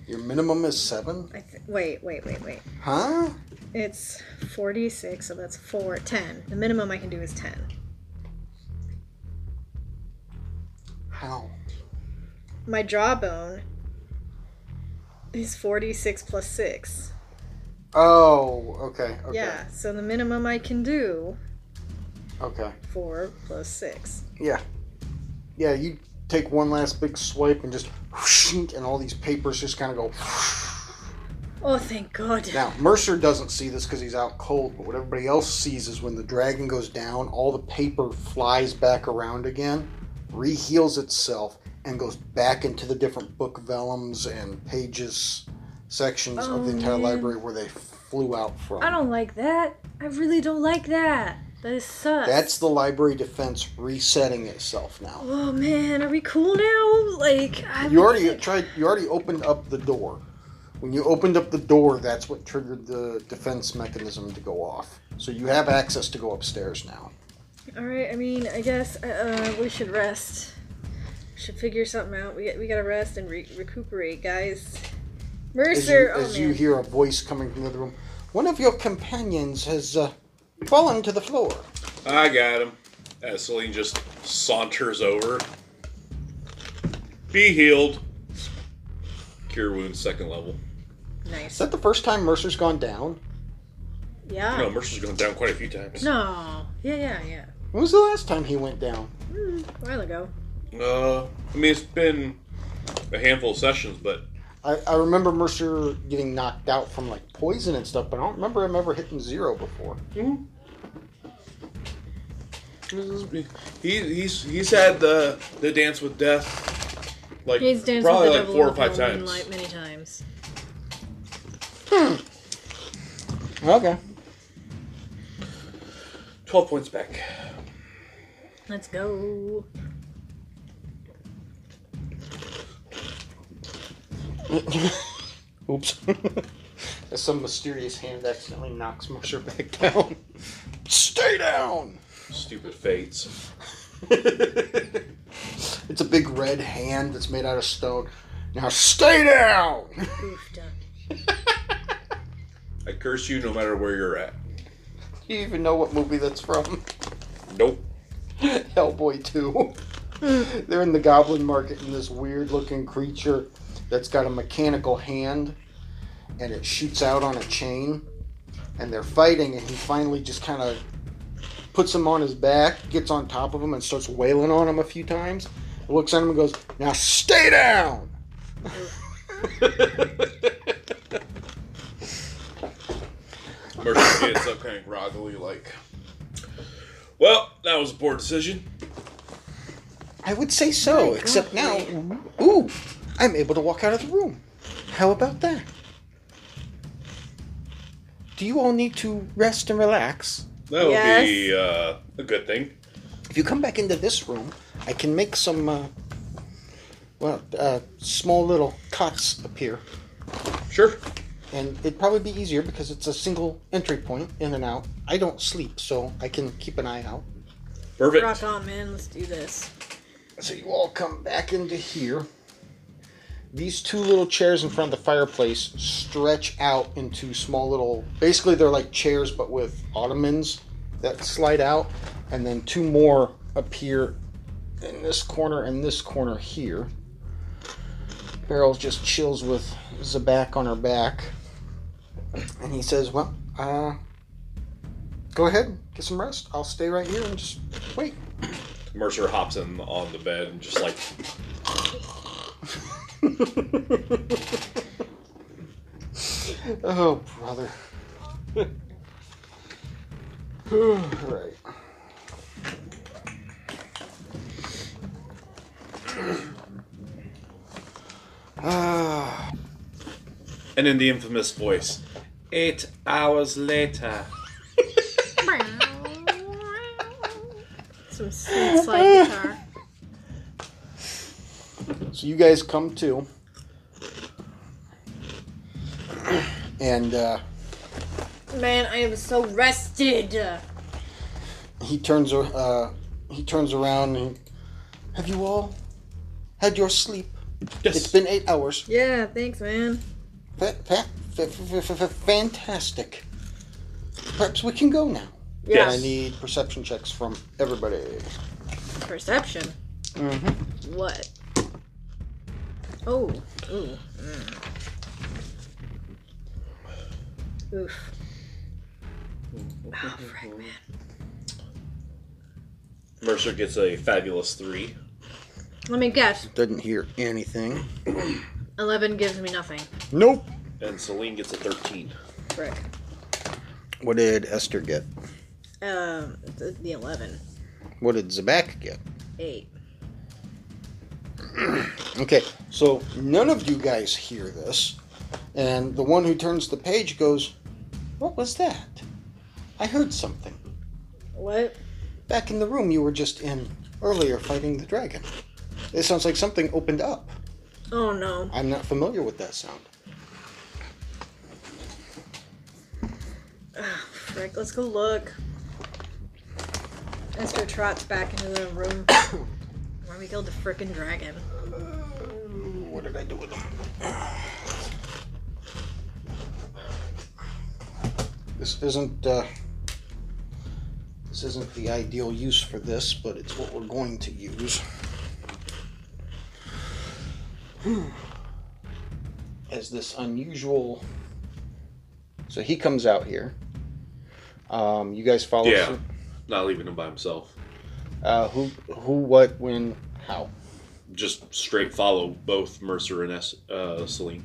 Your minimum is seven? I th- wait, wait, wait, wait. Huh? It's 46, so that's four, 10. The minimum I can do is 10. How? My jawbone is 46 plus 6. Oh, okay, okay. Yeah, so the minimum I can do, Okay. 4 plus 6. Yeah. Yeah, you take one last big swipe and just whoosh, and all these papers just kind of go. Oh, thank God. Now, Mercer doesn't see this because he's out cold, but what everybody else sees is when the dragon goes down, all the paper flies back around again, reheals itself, and goes back into the different book vellums and pages sections of the Oh, entire man. library where they flew out from. I don't like that. I really don't like that. That is sus. That's the library defense resetting itself now. Oh man, are we cool now? Like I You already think- tried. You already opened up the door. When you opened up the door, that's what triggered the defense mechanism to go off. So you have access to go upstairs now. All right. I mean, I guess uh, we should rest. Should figure something out. We we gotta rest and re- recuperate, guys. As, Mercer. you, oh as you hear a voice coming from the other room, one of your companions has uh, fallen to the floor. I got him. As Celine just saunters over. Be healed. Cure wounds, second level. Nice. Is that the first time Mercer's gone down? Yeah. No, Mercer's gone down quite a few times. No. Yeah, yeah, yeah. When was the last time he went down? Hmm, a while ago. Uh, I mean, it's been a handful of sessions, but I, I remember Mercer getting knocked out from like poison and stuff, but I don't remember him ever hitting zero before. Mm-hmm. he, he's he's had the the dance with death like He's danced probably with the like devil four or five times. moonlight many times. Hmm. Okay. Twelve points back. Let's go. Oops. As some mysterious hand accidentally knocks Mercer back down. Stay down! Stupid fates. it's a big red hand that's made out of stone. Now stay down! I curse you no matter where you're at. Do you even know what movie that's from? Nope. Hellboy 2. They're in the goblin market and this weird looking creature that's got a mechanical hand and it shoots out on a chain and they're fighting and he finally just kind of puts him on his back, gets on top of him and starts wailing on him a few times. Looks at him and goes, "Now stay down." Mercer gets up kind of groggily, like, "Well, that was a poor decision." I would say so, except now, ooh, I'm able to walk out of the room. How about that? Do you all need to rest and relax? That would Yes. be uh, a good thing. If you come back into this room, I can make some, uh, well, uh, small little cots appear. Sure. And it'd probably be easier because it's a single entry point in and out. I don't sleep, so I can keep an eye out. Perfect. Rock on, man. Let's do this. So you all come back into here. These two little chairs in front of the fireplace stretch out into small little. Basically, they're like chairs, but with ottomans that slide out, and then two more appear in this corner and this corner here. Beryl just chills with Zabak on her back, and he says, "Well, uh, go ahead, get some rest. I'll stay right here and just wait." Mercer hops in on the bed and just like oh, brother. All right. Ah, and in the infamous voice, eight hours later. Some sweet slide guitar. So you guys come too. and uh, Man, I am so rested. he turns. Uh, he turns around and. Have you all had your sleep? Yes. It's been eight hours. Yeah, thanks, man. Fa- fa- fa- fa- fa- fa- fantastic. Perhaps we can go now. Yeah. I need perception checks from everybody. Perception. Mm-hmm. What? Oh. Ooh. Mm. Oof. Oh, frick, man. Mercer gets a fabulous three. Let me guess. Didn't hear anything. 11 gives me nothing. Nope. And Celine gets a 13. Frick. What did Esther get? Um, the, the 11. What did Zabak get? 8. Okay, so none of you guys hear this, and the one who turns the page goes, What was that? I heard something. What? Back in the room you were just in earlier fighting the dragon. It sounds like something opened up. Oh no. I'm not familiar with that sound. Ah, frick, let's go look. Esther trots back into the room we killed the frickin' dragon. What did I do with them? This isn't uh, this isn't the ideal use for this, but it's what we're going to use. As this unusual. So he comes out here. Um, you guys follow Yeah. suit? Not leaving him by himself. Uh, who, who, what, when, how? Just straight follow both Mercer and S- uh, Celine.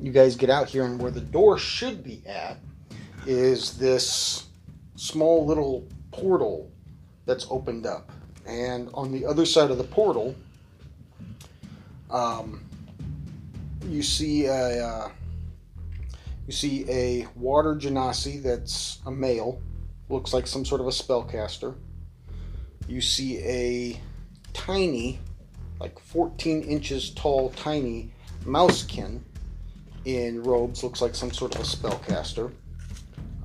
you guys get out here and where the door should be at is this small little portal that's opened up and on the other side of the portal um, you see a uh, you see a water genasi that's a male looks like some sort of a spellcaster you see a tiny like 14 inches tall tiny mousekin in robes, looks like some sort of a spellcaster.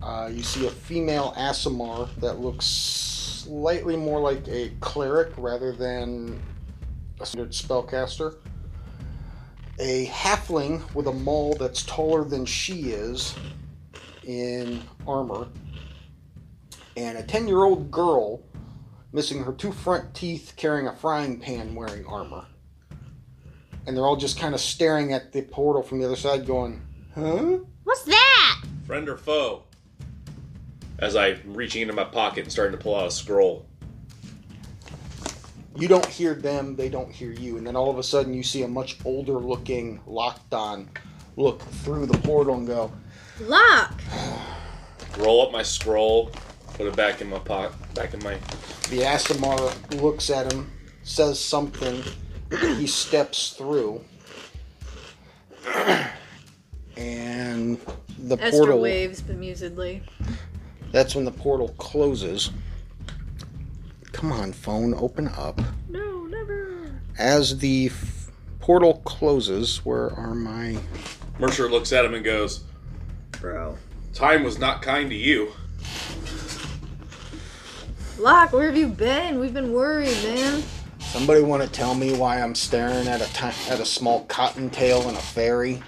Uh, you see a female Aasimar that looks slightly more like a cleric rather than a standard spellcaster. A halfling with a maul that's taller than she is in armor. And a 10 year old girl missing her two front teeth carrying a frying pan wearing armor and they're all just kind of staring at the portal from the other side, going, "Huh?" What's that? Friend or foe? As I'm reaching into my pocket and starting to pull out a scroll. You don't hear them; they don't hear you. And then all of a sudden, you see a much older-looking Lockdown look through the portal and go, Lock! Roll up my scroll, put it back in my pocket, back in my. The Aasimar looks at him, says something. he steps through, and the Esther portal. waves bemusedly. That's when the portal closes. Come on, phone, open up. No, never. As the f- portal closes, where are my. Mercer looks at him and goes, Bro. Time was not kind to you. Locke, where have you been? We've been worried, man. Somebody want to tell me why I'm staring at a ti- at a small cottontail and a fairy,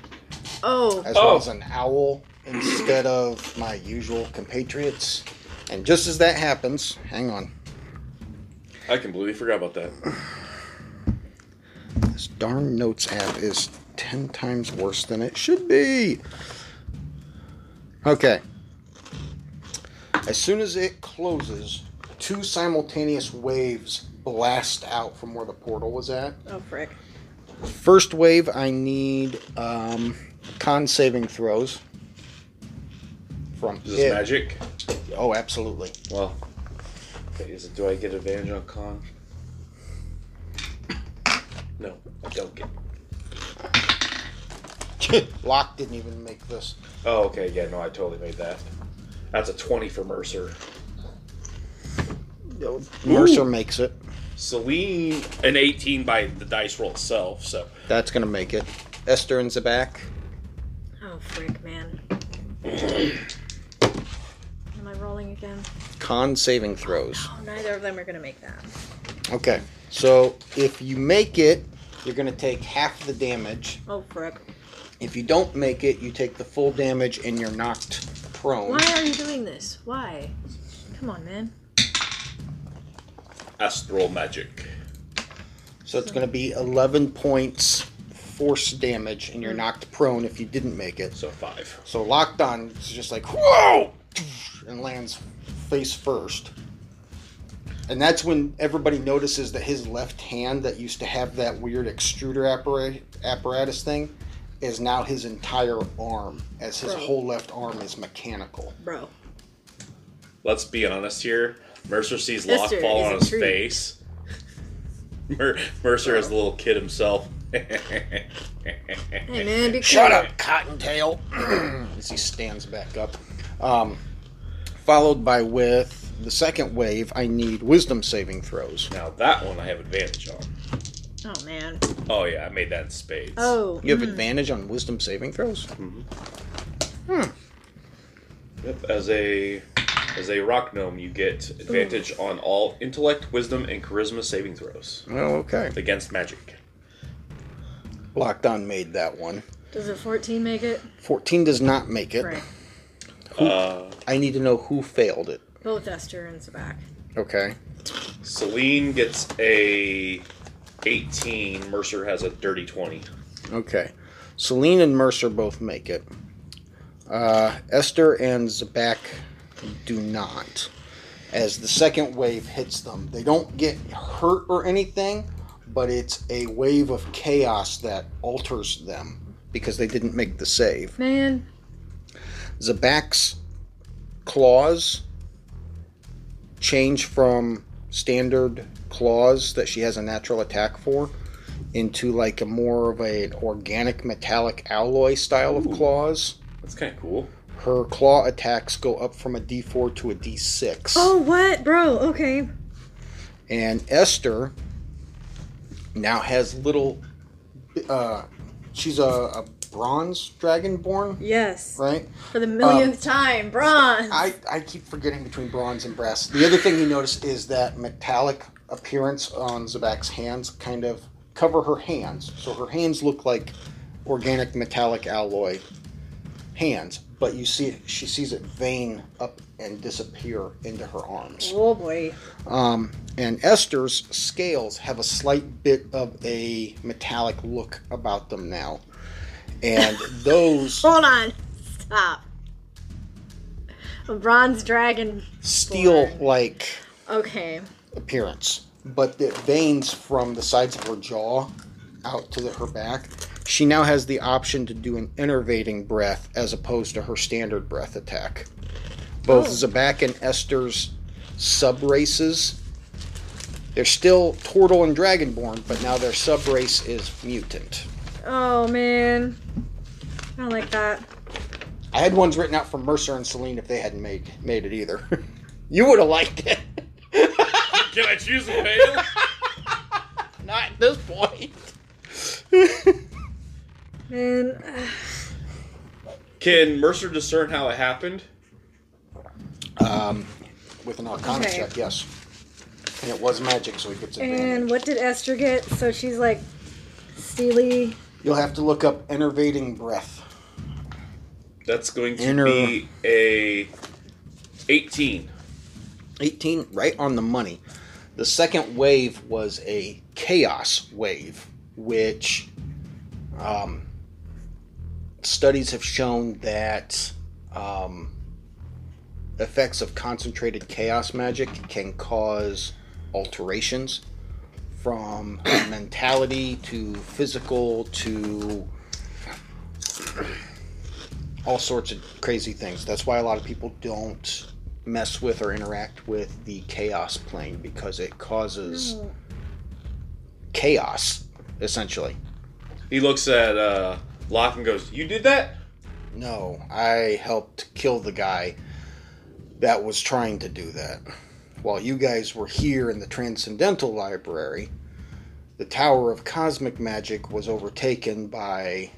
Oh, as Oh. well as an owl, instead of my usual compatriots? And just as that happens, hang on. I completely forgot about that. This darn notes app is ten times worse than it should be. Okay. As soon as it closes, two simultaneous waves blast out from where the portal was at. oh frick. First wave, I need um, con saving throws. From Is this it. magic? Oh, absolutely. Well, okay, is it? Do I get advantage on con? No, I don't get. Locke didn't even make this. Oh, okay. Yeah, no, I totally made that. That's a twenty for Mercer. Mercer makes it. Celine, an eighteen by the dice roll itself. So That's gonna make it. Esther and Zabak. Oh frick, man. Am I rolling again? Con saving throws. Oh, neither of them are gonna make that. Okay, so if you make it, you're gonna take half the damage. Oh frick. If you don't make it, you take the full damage and you're knocked prone. Why are you doing this? Why? Come on, man. astral magic. So it's gonna be 11 points force damage, and you're knocked prone if you didn't make it. So five. So locked on, it's just like whoa, and lands face first. And that's when everybody notices that his left hand, that used to have that weird extruder appara- apparatus thing, is now his entire arm, as his Bro. whole left arm is mechanical. Bro. Let's be honest here. Mercer sees Locke Esther fall is on his intrigued. face. Mer- Mercer is the little kid himself. Hey man, be Shut up, Cottontail! as he stands back up. Um, followed by with the second wave, I need wisdom saving throws. now that one I have advantage on. Oh man. Oh yeah, I made that in spades. Oh. You have advantage on wisdom saving throws? Hmm. Yep. As a as a rock gnome, you get advantage on all intellect, wisdom, and charisma saving throws Oh, okay. against magic. Locked on made that one. Does a 14 make it? 14 does not make it. Frick. Uh, I need to know who failed it. Both Esther and Zabak. Okay. Celine gets a 18. Mercer has a dirty 20. Okay. Celine and Mercer both make it. Uh, Esther and Zabak do not. As the second wave hits them, they don't get hurt or anything, but it's a wave of chaos that alters them because they didn't make the save. Man. Zabak's claws change from standard claws that she has a natural attack for into like a more of an organic metallic alloy style of claws. That's kind of cool. Her claw attacks go up from a D4 to a D6. Oh, what? Bro, okay. And Esther now has little. Uh, she's a, a bronze dragonborn, Yes. right? For the millionth time. Bronze. I, I keep forgetting between bronze and brass. The other thing you notice is that metallic appearance on Zabak's hands kind of cover her hands. So her hands look like organic metallic alloy hands, but you see she sees it vein up and disappear into her arms. oh boy. Um, and Esther's scales have a slight bit of a metallic look about them now. And those Hold on. Stop. A bronze dragon. steel like Okay. appearance, but the veins from the sides of her jaw out to the, her back. She now has the option to do an enervating breath as opposed to her standard breath attack. Both Oh. Zabak and Esther's sub races, they're still Turtle and Dragonborn, but now their sub race is mutant. Oh man. I don't like that. I had ones written out for Mercer and Celine if they hadn't made made it either. you would have liked it. Can I choose a fail? Not at this point. Man. Can Mercer discern how it happened? Um, with an Arcana Okay. check, yes. And it was magic, so he gets advantage. And what did Esther get? So she's like steely. You'll have to look up enervating breath. That's going to Inner- be a 18. 18, right on the money. The second wave was a chaos wave, which um, studies have shown that um, effects of concentrated chaos magic can cause alterations from mentality to physical to all sorts of crazy things. That's why a lot of people don't mess with or interact with the chaos plane because it causes Oh. chaos essentially. He looks at uh, Locke and goes, You did that? No, I helped kill the guy that was trying to do that. While you guys were here in the Transcendental Library, the Tower of Cosmic Magic was overtaken by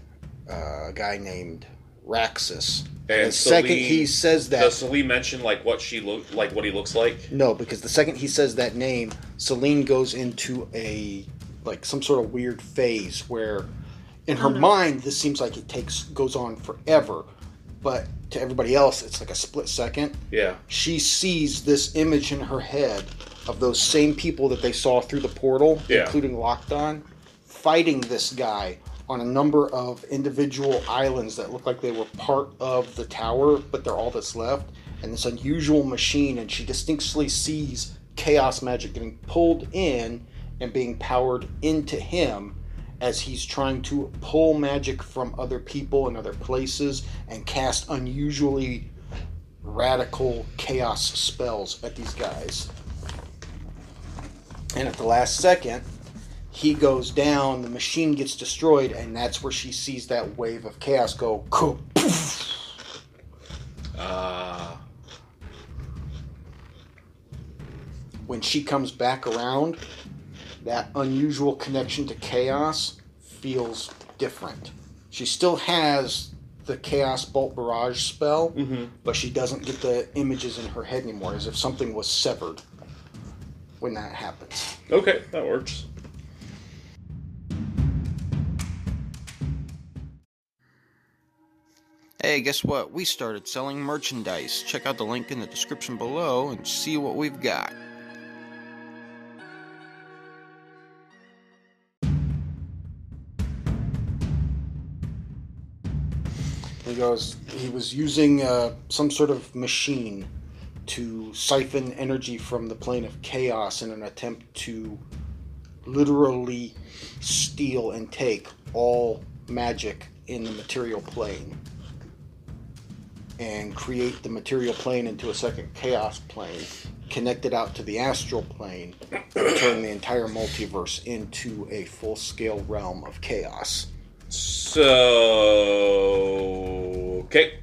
uh, a guy named Raxus. And the second Celine- he says that, Does Celine mention like what she look like what he looks like? no, because the second he says that name, Celine goes into a like some sort of weird phase where, in her mind, this seems like it takes goes on forever, but to everybody else, it's like a split second. Yeah. She sees this image in her head of those same people that they saw through the portal, Yeah. including Lockdown, fighting this guy on a number of individual islands that look like they were part of the tower, but they're all that's left. And this unusual machine, and she distinctly sees chaos magic getting pulled in and being powered into him as he's trying to pull magic from other people and other places and cast unusually radical chaos spells at these guys. And at the last second, he goes down, the machine gets destroyed, and that's where she sees that wave of chaos go. poof. Uh, When she comes back around, that unusual connection to chaos feels different. She still has the chaos bolt barrage spell, mm-hmm. but she doesn't get the images in her head anymore, as if something was severed when that happens. okay, that works. Hey, guess what? We started selling merchandise. Check out the link in the description below and see what we've got. He goes, he was using uh, some sort of machine to siphon energy from the plane of chaos in an attempt to literally steal and take all magic in the material plane and create the material plane into a second chaos plane, connect it out to the astral plane, turn the entire multiverse into a full scale realm of chaos. So okay.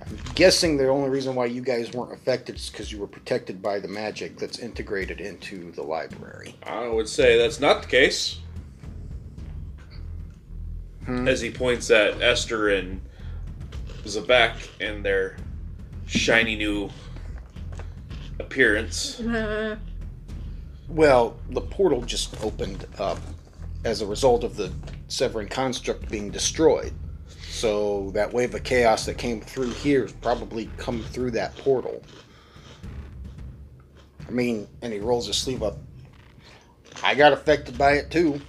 I'm guessing the only reason why you guys weren't affected is because you were protected by the magic that's integrated into the library. I would say that's not the case. Hmm. As he points at Esther and Zabak and their shiny new appearance. Well, the portal just opened up as a result of the Severing construct being destroyed. So that wave of chaos that came through here has probably come through that portal. I mean, and he rolls his sleeve up. I got affected by it too.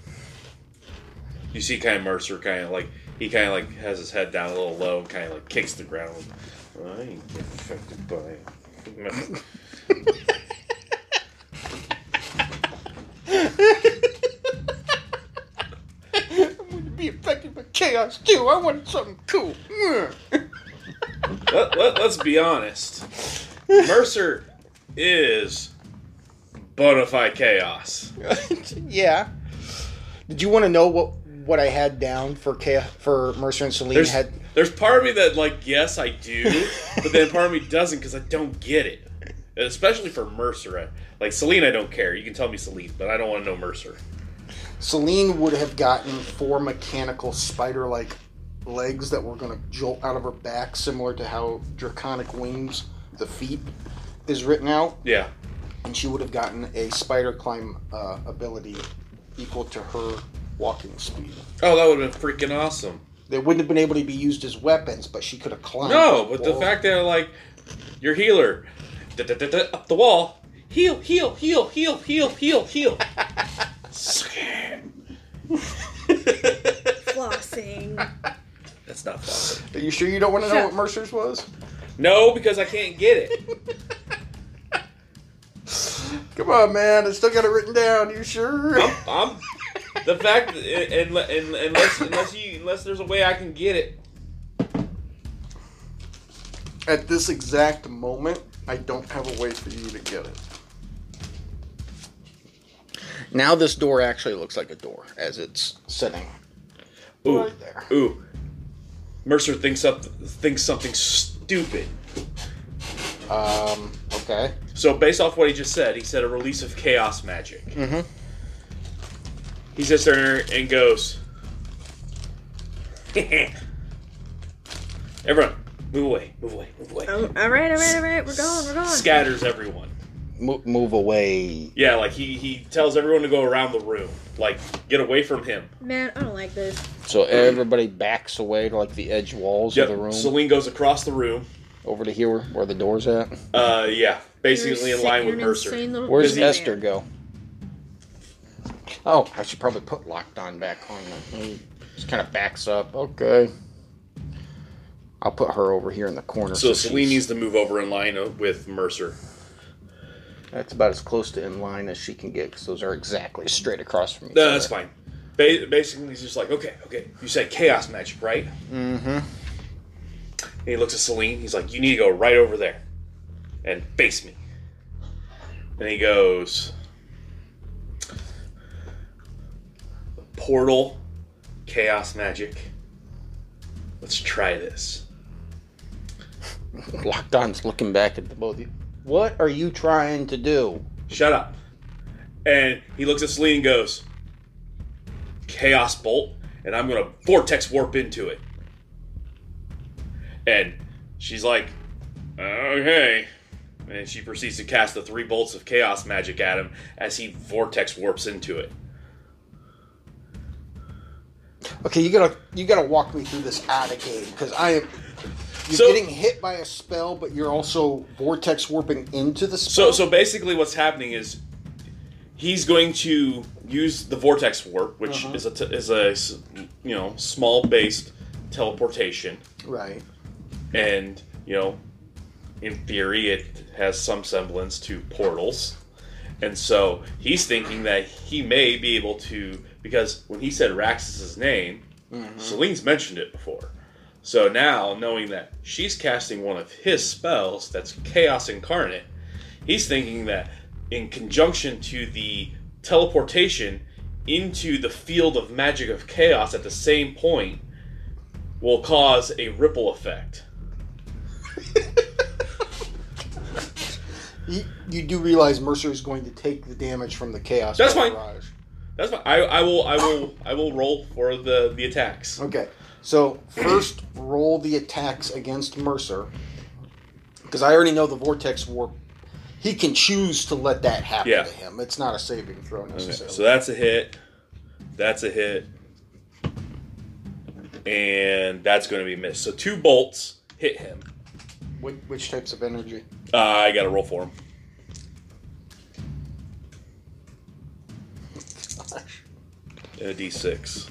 You see, kind of Mercer, kind of like he kind of like has his head down a little low, and kind of like kicks the ground. I ain't get affected by it. I'm going to be affected by chaos too. I wanted something cool. let, let, let's be honest. Mercer is bona fide chaos. yeah. Did you want to know what what I had down for chaos, for Mercer and Celine There's, had? there's part of me that like yes I do, but then part of me doesn't because I don't get it. Especially for Mercer, like Celine, I don't care. You can tell me Celine, but I don't want to know Mercer. Celine would have gotten four mechanical spider-like legs that were going to jolt out of her back, similar to how Draconic Wings, the feet, is written out. Yeah. And she would have gotten a spider climb uh, ability equal to her walking speed. Oh, that would have been freaking awesome. They wouldn't have been able to be used as weapons, but she could have climbed. No, but the fact that like your healer up the wall, heal, heal, heal, heal, heal, heal, heal. Flossing. That's not flossing. Are you sure you don't want to know Shut- what Mercer's was? No, because I can't get it. Come on, man. I still got it written down. You sure? I'm the fact that, and, and, unless unless you unless there's a way I can get it. At this exact moment, I don't have a way for you to get it. Now this door actually looks like a door as it's sitting Ooh, right there. ooh. Mercer thinks up thinks something stupid. Um, okay. So based off what he just said, he said a release of chaos magic. Mm-hmm. He sits there and goes, "Everyone, move away, move away, move away." Um, all right, all right, all right. We're going. We're going. Scatters everyone. Mo- move away. Yeah, like he he tells everyone to go around the room, like get away from him. Man, I don't like this. So everybody backs away to like the edge walls Yep. of the room Celine goes across the room. over to here where the door's at. Uh, yeah, basically You're in line with Mercer. insane little Where's Busy. man. Esther go? Oh, I should probably put Lockdown back on. The, just kind of backs up. Okay. I'll put her over here in the corner. So she's- Celine needs to move over in line with Mercer. That's about as close to in line as she can get because those are exactly straight across from each No, other. that's fine. Ba- basically, he's just like, okay, okay. You said chaos magic, right? Mm-hmm. And he looks at Celine. He's like, you need to go right over there and face me. And he goes, portal, chaos magic. Let's try this. Lockdown's looking back at the both of you. What are you trying to do? Shut up. And he looks at Celine and goes, Chaos Bolt, and I'm going to vortex warp into it. And she's like, okay. And she proceeds to cast the three bolts of chaos magic at him as he vortex warps into it. Okay, you gotta you gotta walk me through this out of game because I am. You're So- getting hit by a spell, but you're also vortex warping into the So, spell. so basically, what's happening is he's going to use the vortex warp, which uh-huh. is a t- is a you know small based teleportation. right. and you know in theory it has some semblance to portals and so he's thinking that he may be able to because when he said Raxus's name mm-hmm. Celine's mentioned it before so now knowing that she's casting one of his spells that's chaos incarnate he's thinking that in conjunction to the teleportation into the field of magic of chaos at the same point will cause a ripple effect You, you do realize Mercer is going to take the damage from the chaos. That's fine. That's fine. I, I will I will I will roll for the the attacks. Okay, so first roll the attacks against Mercer because I already know the vortex warp. He can choose to let that happen Yeah. to him. It's not a saving throw Okay, necessarily. so that's a hit. That's a hit. And that's going to be missed. So two bolts hit him. which, which types of energy? Uh, I got to roll for him. A D6.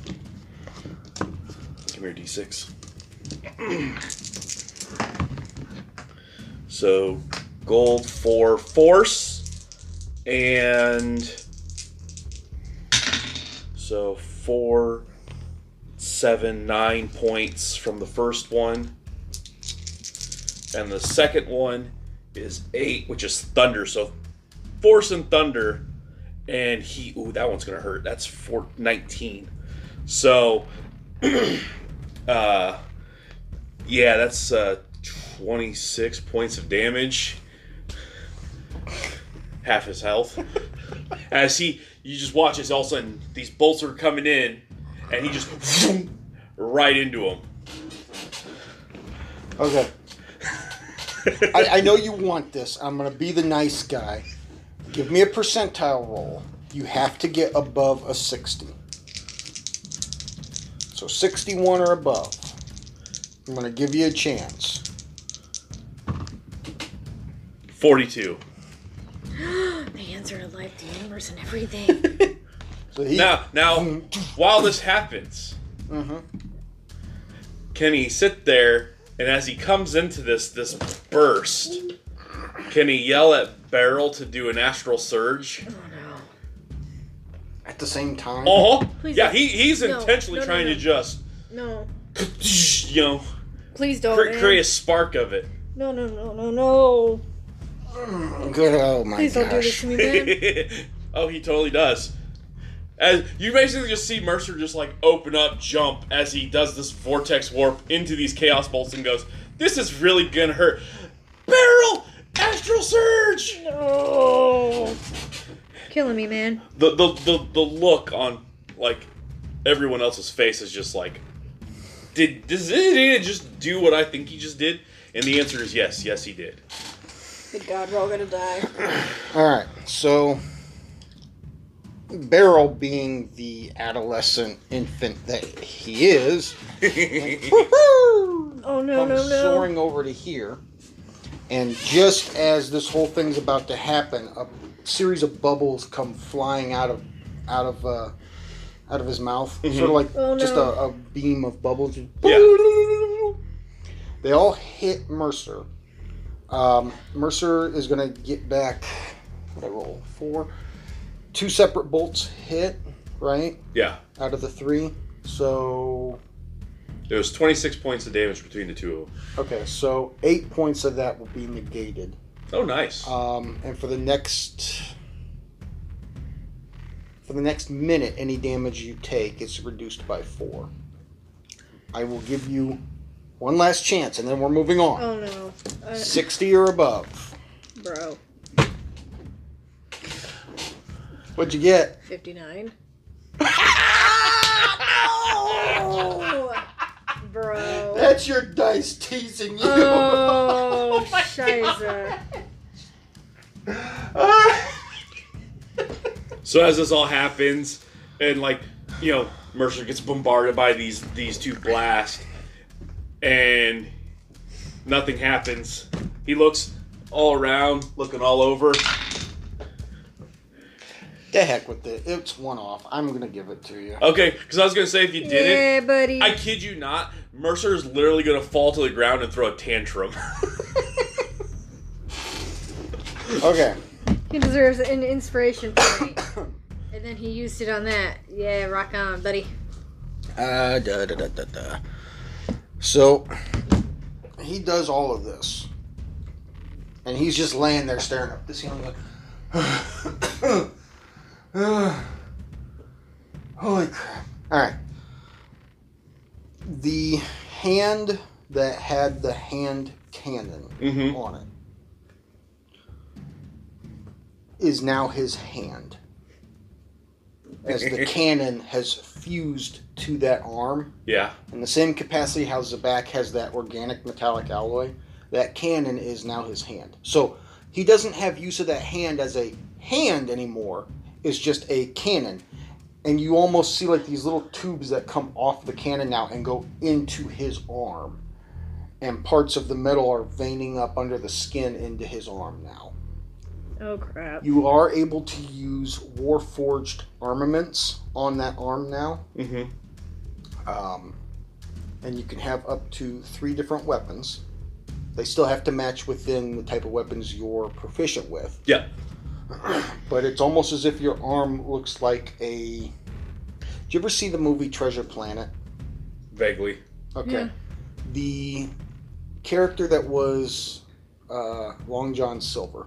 Give D6. so, gold for force, and so four, seven, nine points from the first one, and the second one is eight, which is thunder. So, force and thunder, and he. Ooh, that one's gonna hurt. That's for nineteen. So, uh, yeah, that's uh, twenty-six points of damage. Half his health. As he, you just watch as all of a sudden these bolts are coming in, and he just right into him. Okay. I, I know you want this. I'm gonna be the nice guy. Give me a percentile roll. You have to get above a 60. So 61 or above. I'm gonna give you a chance. 42. The answer to life, the universe, and everything. So he. Now, now, while this happens, Mhm. can he sit there and as he comes into this this burst, can he yell at Beryl to do an astral surge? No. At the same time. Oh, Please yeah, don't. he, he's No, intentionally no, no, trying no. to just, No. you know, Please don't. cre- man. create a spark of it. No, no, no, no, no. Mm, good. Oh my Please don't do this to me, man. oh, he totally does. As you basically just see Mercer just like open up, jump as he does this vortex warp into these chaos bolts and goes, "This is really gonna hurt." Beryl, astral surge. No. Killing me, man. The the the, the look on like everyone else's face is just like, did does it just do what I think he just did? And the answer is yes, yes he did. Good God, we're all gonna die. All right. So. Beryl, being the adolescent infant that he is, Oh no, no, no. soaring over to here. And just as this whole thing's about to happen, a series of bubbles come flying out of out of uh, out of his mouth, sort of like Oh, just a, a beam of bubbles. Yeah. They all hit Mercer. Um, Mercer is going to get back. What I roll four. Two separate bolts hit, right? Yeah, Out of the three. So there was 26 points of damage between the two of them. okay, so eight points of that will be negated. Oh, nice. Um, and for the next for the next minute, any damage you take is reduced by four. I will give you one last chance, and then we're moving on. Oh no. Uh, Sixty or above. bro. What'd you get? 59. oh, bro. That's your dice teasing you. Oh, oh scheiße. So as this all happens, and like you know, Mercer gets bombarded by these these two blasts, and nothing happens. He looks all around, looking all over. the heck with it. It's one off. I'm gonna give it to you. Okay, because I was gonna say if you didn't, Yeah, buddy. I kid you not, Mercer is literally gonna fall to the ground and throw a tantrum. Okay. He deserves an inspiration point. and then he used it on that. Yeah, rock on, buddy. Uh, da, da, da, da, da. So he does all of this, and he's just laying there staring up the ceiling. Like, Holy crap! All right. The hand that had the hand cannon Mhm. on it is now his hand. As the cannon has fused to that arm, yeah. in the same capacity how Zabak has that organic metallic alloy, that cannon is now his hand. So he doesn't have use of that hand as a hand anymore. It's just a cannon. And you almost see like these little tubes that come off the cannon now and go into his arm. And parts of the metal are veining up under the skin into his arm now. Oh, crap. You are able to use Warforged armaments on that arm now. Mm-hmm. Um, and you can have up to three different weapons. They still have to match within the type of weapons you're proficient with. Yeah. But it's almost as if your arm looks like a. Did you ever see the movie Treasure Planet? Vaguely. Okay. Yeah. The character that was uh, Long John Silver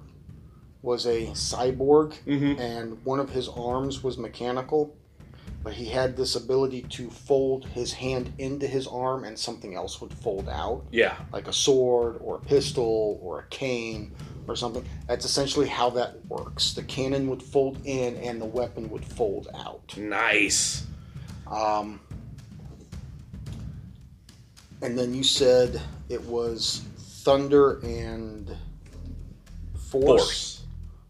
was a cyborg, Mm-hmm. and one of his arms was mechanical, but he had this ability to fold his hand into his arm and something else would fold out, Yeah. like a sword or a pistol or a cane or something. That's essentially how that works. The cannon would fold in and the weapon would fold out. Nice. Um, and then you said it was thunder and force. Force.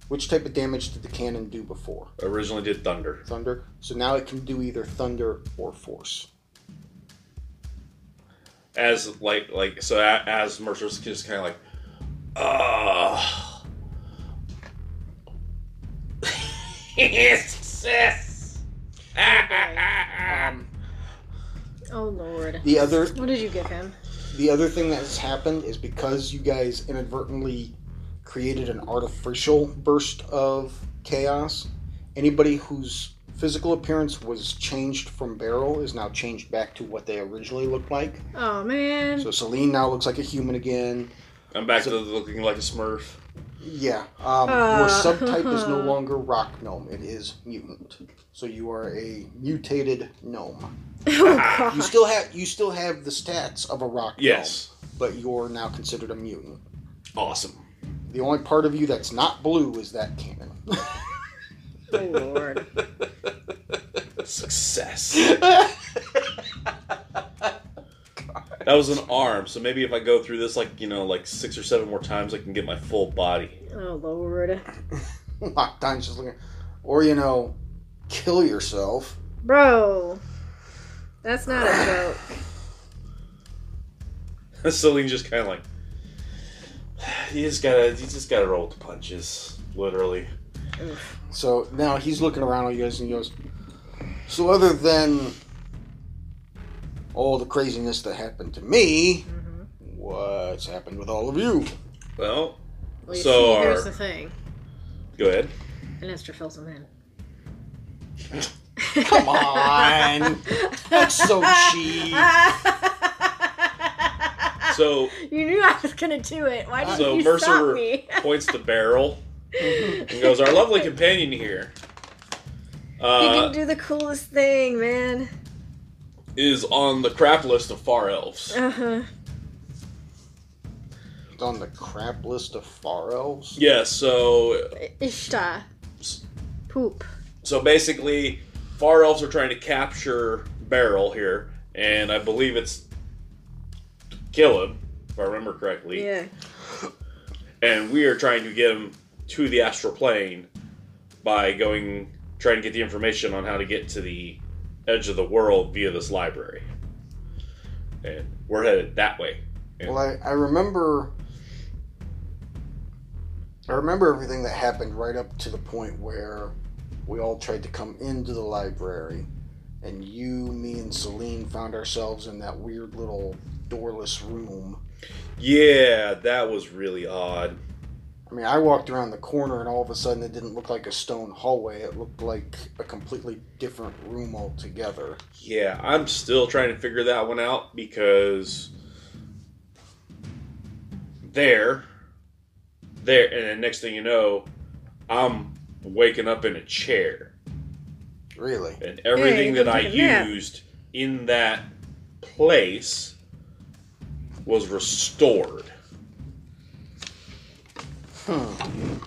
Which type of damage did the cannon do before? Originally did thunder. Thunder. So now it can do either thunder or force. As like like so as Mercer's just kind of like, ah, success. Um, Oh lord. the other What did you give him? the other thing that has happened is because you guys inadvertently created an artificial burst of chaos. Anybody whose physical appearance was changed from Beryl is now changed back to what they originally looked like. Oh man. So Celine now looks like a human again. I'm back to looking like a Smurf. Yeah. Um, Uh. your subtype is no longer rock gnome. It is mutant. So you are a mutated gnome. oh god. You still have you still have the stats of a rock Yes, gnome, but you're now considered a mutant. awesome. The only part of you that's not blue is that cannon. Oh lord. Success. That was an arm, so maybe if I go through this like you know like six or seven more times, I can get my full body. Oh lord. Lockdown's just looking, or you know, kill yourself. Bro. That's not a joke. Celine just kind of like, you just gotta, you just gotta roll with the punches, literally. So now he's looking around at you guys and he goes, So other than all the craziness that happened to me, Mhm. what's happened with all of you? Well, Well, you So see, our- here's the thing. go ahead. Anistra fills him in. Come on. That's so cheap. So, you knew I was gonna do it. Why didn't so you stop Mercer me? points the barrel and goes, "Our lovely companion here you uh, can do the coolest thing, man. Is on the crap list of far elves." Uh huh. It's on the crap list of far elves. Yeah. So, Ishtar. Poop. so basically, far elves are trying to capture Beryl here, and I believe it's to kill him, if I remember correctly. Yeah. and we are trying to get him to the astral plane by going trying to get the information on how to get to the edge of the world via this library and we're headed that way Well, I, I remember. I remember everything that happened right up to the point where we all tried to come into the library, and you, me, and Celine found ourselves in that weird little doorless room. yeah that was really odd I mean, I walked around the corner, and all of a sudden, it didn't look like a stone hallway. It looked like a completely different room altogether. yeah i'm still trying to figure that one out because there there and then next thing you know i'm waking up in a chair Really? and everything Hey, that I look that. used in that place was restored. Hmm.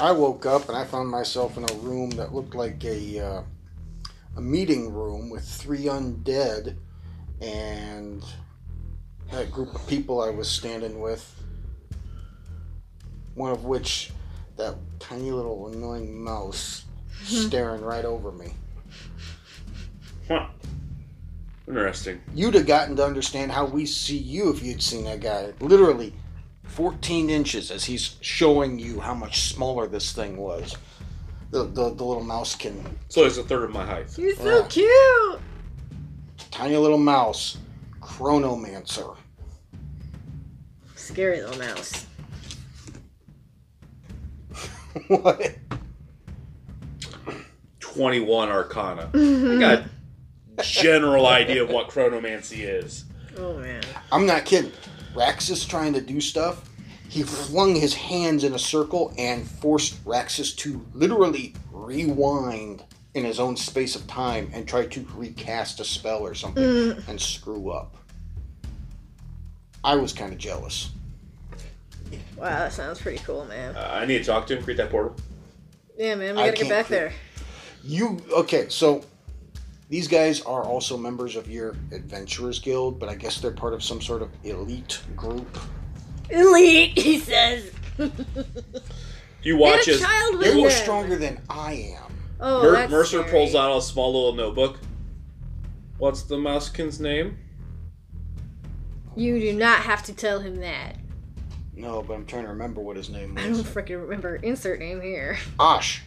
I woke up and I found myself in a room that looked like a uh, a meeting room with three undead and that group of people I was standing with. One of which, that tiny little annoying mouse, staring right over me. Huh. Interesting. You'd have gotten to understand how we see you if you'd seen that guy. Literally, 14 inches as he's showing you how much smaller this thing was. The, the, the little mouse can So it's a third of my height. You're so Yeah. cute. Tiny little mouse. Chronomancer. Scary little mouse. what? 21 Arcana. I got a general idea of what chronomancy is. Oh man. I'm not kidding. Raxus trying to do stuff. He flung his hands in a circle and forced Raxus to literally rewind in his own space of time and try to recast a spell or something Mm. and screw up. I was kind of jealous. Wow, that sounds pretty cool, man. Uh, I need to talk to him, create that portal. Yeah, man, we gotta get back cre- there. You okay? So These guys are also members of your Adventurers Guild, but I guess they're part of some sort of elite group. Elite, he says. You watch Get a as child with They're more stronger than I am. Oh, Mer- that's Mercer scary. pulls out a small little notebook. What's the mousekin's name? You do not have to tell him that. No, but I'm trying to remember what his name is. I don't freaking remember. Insert name here. Osh.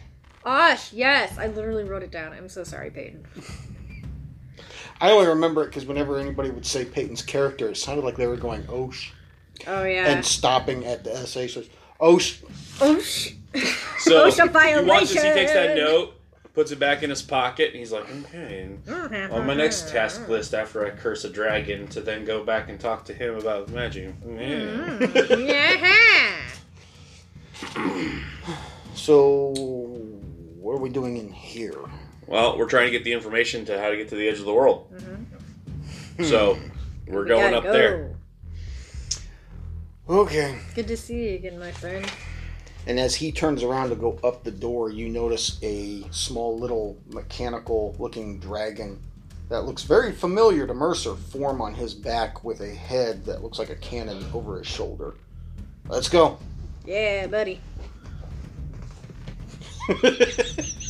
Osh, yes. I literally wrote it down. I'm so sorry, Peyton. I only remember it because whenever anybody would say Peyton's character, it sounded like they were going oh, Osh Oh, yeah. and stopping at the SA. Oh, so it's, Osh. Osh. So OSHA you watch as he takes that note, puts it back in his pocket, and he's like, okay. and On my next task list after I curse a dragon to then go back and talk to him about magic. Yeah. yeah. So, what are we doing in here? Well, we're trying to get the information to how to get to the edge of the world. Mm-hmm. So hmm. we're We going gotta up go. there. Okay. Good to see you again, my friend. And as he turns around to go up the door, you notice a small little mechanical looking dragon that looks very familiar to Mercer form on his back with a head that looks like a cannon over his shoulder. Let's go. Yeah, buddy.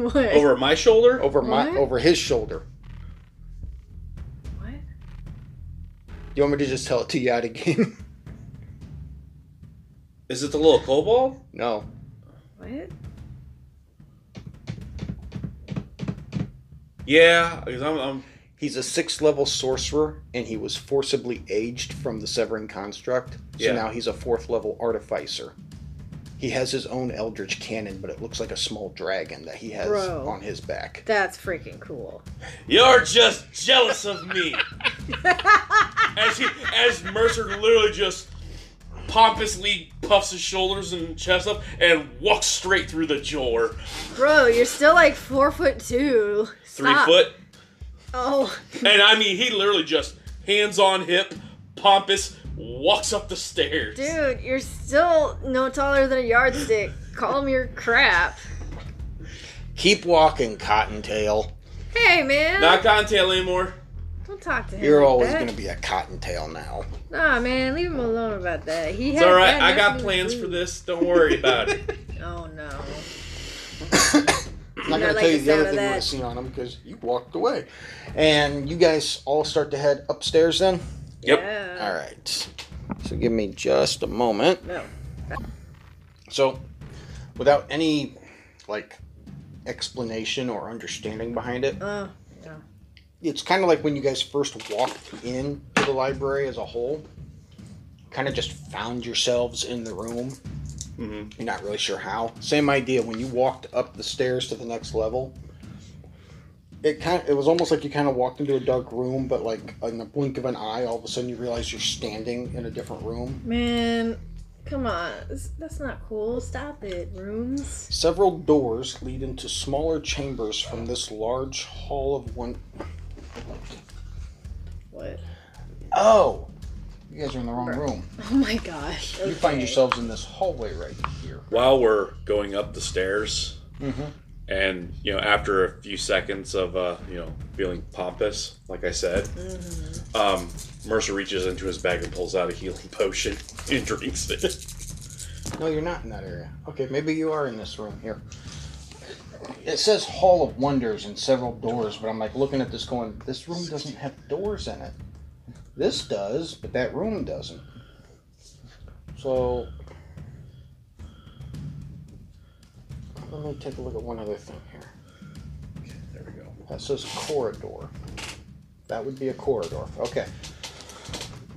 What? Over my shoulder? over my What? over his shoulder. What? You want me to just tell it to you out of game? Is it the little kobold? no. What? Yeah, because I'm, I'm He's a sixth level sorcerer, and he was forcibly aged from the Severing Construct. So Yeah. now he's a fourth level artificer. He has his own Eldritch cannon, but it looks like a small dragon that he has Bro. on his back. That's freaking cool. You're just jealous of me. as he, as Mercer literally just pompously puffs his shoulders and chest up and walks straight through the door. Bro, you're still like four foot two. Three foot. Oh, And I mean, he literally just hands on hip, pompous, walks up the stairs. dude, you're still no taller than a yardstick. Call me your crap. Keep walking, Cottontail. Hey, man. Not Cottontail anymore. Don't talk to him. You're like always that. going to be a Cottontail now. Nah, man, leave him alone about that. He It's has alright, I got plans for this. Don't worry about it. Oh no. I'm not Not going to tell you the the other thing you would that. have seen on him because you walked away. And you guys all start to head upstairs then? Yep. Yeah. All right. So give me just a moment. No. So, without any like explanation or understanding behind it, Oh. No. it's kind of like when you guys first walked in to the library as a whole. Kind of just found yourselves in the room. hmm You're not really sure how. Same idea when you walked up the stairs to the next level. It kind of, it was almost like you kind of walked into a dark room, but like in the blink of an eye, all of a sudden you realize you're standing in a different room. Man, come on. That's, that's not cool. Stop it. Rooms. Several doors lead into smaller chambers from this large hall of one. What? Oh, you guys are in the wrong Bruh. room. Oh my gosh. You find yourselves in this hallway right here. While we're going up the stairs, Mm-hmm. And you know, after a few seconds of uh, you know feeling pompous, like I said, Mm-hmm. um, Mercer reaches into his bag and pulls out a healing potion and drinks it. No, you're not in that area. Okay, maybe you are in this room here. It says Hall of Wonders and several doors, but I'm like looking at this going, this room doesn't have doors in it. This does, but that room doesn't. So, let me take a look at one other thing here. Okay, there we go. That says corridor. That would be a corridor. Okay.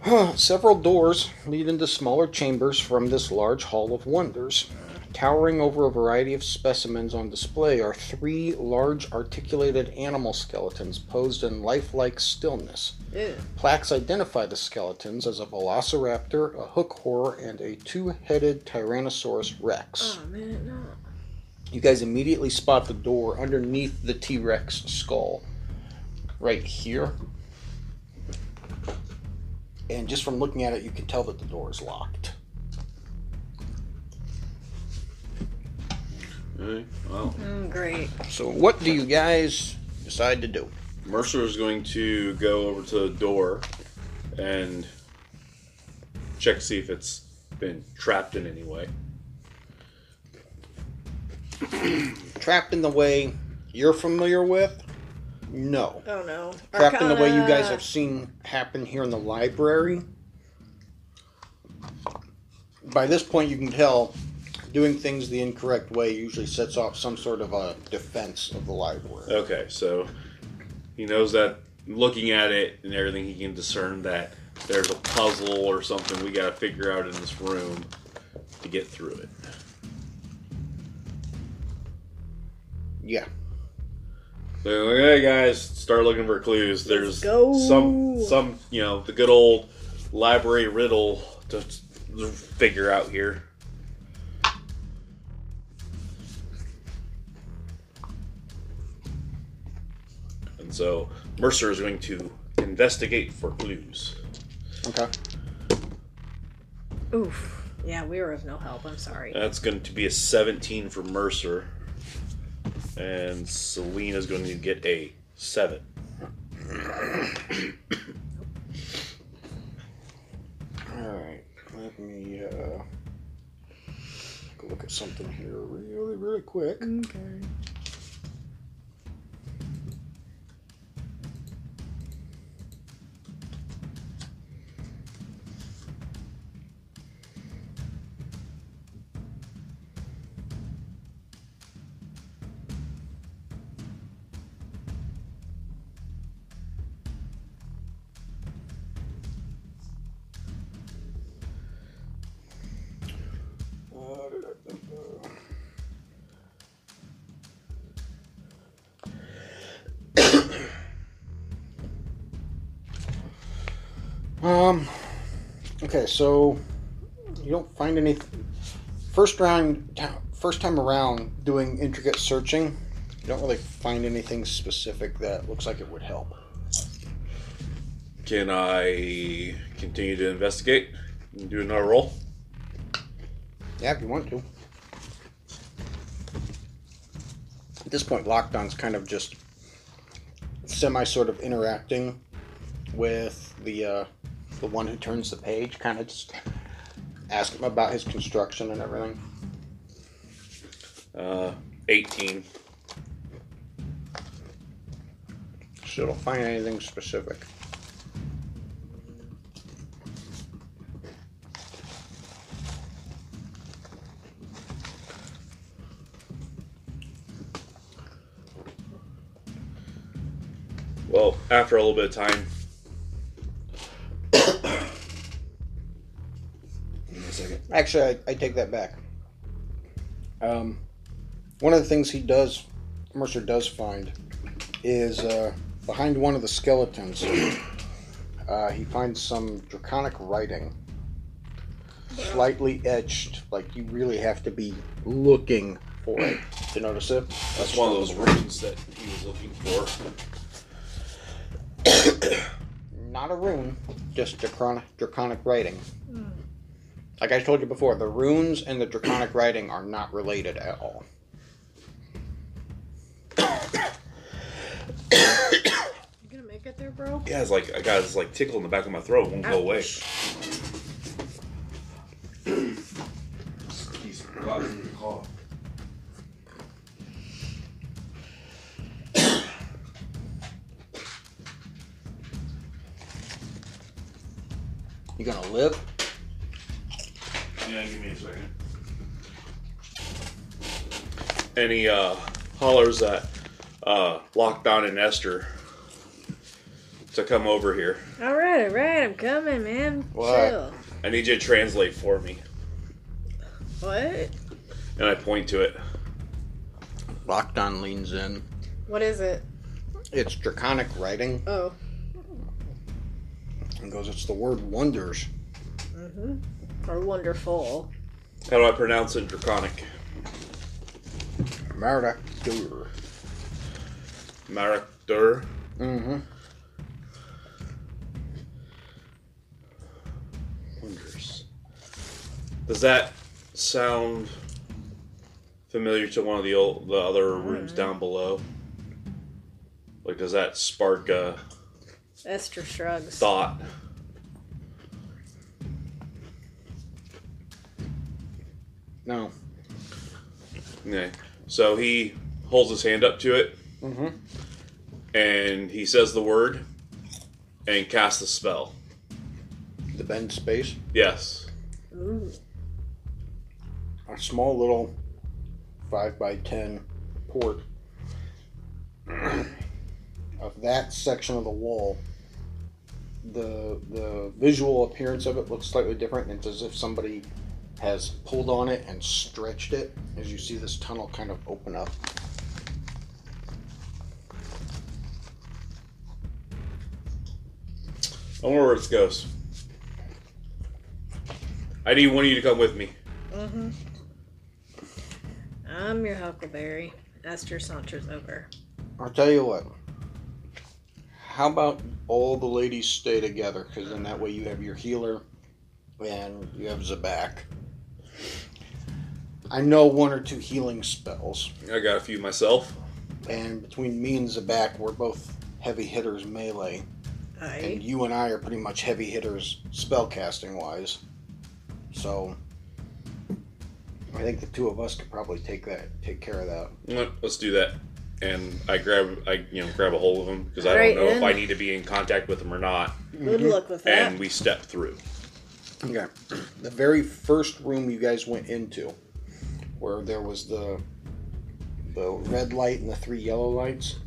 Several doors lead into smaller chambers from this large hall of wonders. Towering over a variety of specimens on display are three large articulated animal skeletons posed in lifelike stillness. Ew. Plaques identify the skeletons as a velociraptor, a hook horror, and a two headed Tyrannosaurus rex. Oh man, no. You guys immediately spot the door underneath the T Rex skull. Right here. And just from looking at it, you can tell that the door is locked. Alright, well, Mm, great. So, what do you guys decide to do? Mercer is going to go over to the door and check to see if it's been trapped in any way. Trapped in the way you're familiar with? No. Oh no. Trapped in the way you guys have seen happen here in the library. By this point, you can tell doing things the incorrect way usually sets off some sort of a defense of the library. Okay, so he knows that looking at it and everything, he can discern that there's a puzzle or something we got to figure out in this room to get through it. Yeah. So, okay, guys, start looking for clues. There's go. some, some, you know, the good old library riddle to figure out here. And so Mercer is going to investigate for clues. Okay. Oof. Yeah, we were of no help. I'm sorry. That's going to be a 17 for Mercer. And Selena's going to get a 7. Alright. Let me uh, look at something here really, really quick. Okay. Okay, so you don't find any. First round, first time around doing intricate searching, you don't really find anything specific that looks like it would help. Can I continue to investigate and do another roll? Yeah, if you want to. At this point, Lockdown's kind of just semi sort of interacting with the uh, the one who turns the page, kind of just ask him about his construction and everything. Uh, 18. Still don't find anything specific. Well, after a little bit of time, Actually, I, I take that back. Um, one of the things he does, Mercer does find, is uh, behind one of the skeletons. Uh, he finds some draconic writing, slightly etched. Like you really have to be looking for it to notice it. that's one of those runes that he was looking for. Not a rune, just draconic, draconic writing. Like I told you before, the runes and the draconic writing are not related at all. You gonna make it there, bro? Yeah, it's like I got this like tickle in the back of my throat. It won't go away. Ouch. He's forgotten to call. You gonna live? Yeah, give me a second. And he uh, hollers at uh, Lockdown and Esther to come over here. All right, all right. I'm coming, man. What? Chill. I need you to translate for me. What? And I point to it. Lockdown leans in. What is it? It's draconic writing Oh. and goes, It's the word wonders. Mm-hmm. Or wonderful. How do I pronounce it? Draconic. Mardak Dur. Marakdur. Mm-hmm. Wonders. Does that sound familiar to one of the old, the other rooms down below? Like, does that spark a Esther shrugs. thought? No. Yeah. So he holds his hand up to it, Mm-hmm. and he says the word, and casts the spell. The bend space. Yes. Ooh. A small little five by ten port of that section of the wall. The the visual appearance of it looks slightly different. It's as if somebody has pulled on it and stretched it. As you see this tunnel kind of open up. I wonder where this goes. I need one of you to come with me. Mm-hmm. I'm your Huckleberry. Esther saunters over. I'll tell you what. How about all the ladies stay together? Because then that way you have your healer and you have Zabak. I know one or two healing spells, I got a few myself. and between me and Zabak, we're both heavy hitters melee, and you and I are pretty much heavy hitters spellcasting wise. So I think the two of us could probably take that, take care of that. Let- Let's do that. And I grab, I you know, grab a hold of him because I Right don't know if in. I need to be in contact with him or not. Good mm-hmm. luck with that. And we step through. Okay. The very first room you guys went into, where there was the the red light and the three yellow lights.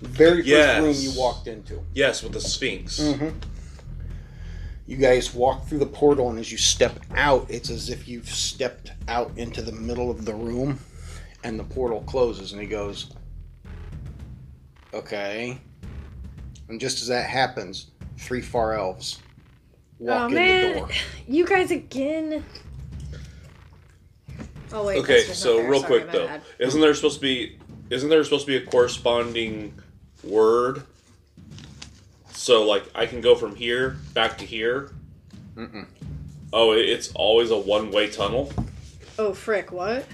The very first Yes. room you walked into. Yes, with the Sphinx. Mm-hmm. You guys walk through the portal, and as you step out, it's as if you've stepped out into the middle of the room, and the portal closes, and he goes, "Okay." And just as that happens, three far elves walk oh in man, the door. you guys again. Oh wait. Okay, so real Sorry, quick though, bad. isn't there supposed to be isn't there supposed to be a corresponding word? So like I can go from here back to here. Mm-mm. Oh, it's always a one-way tunnel. Oh frick! What?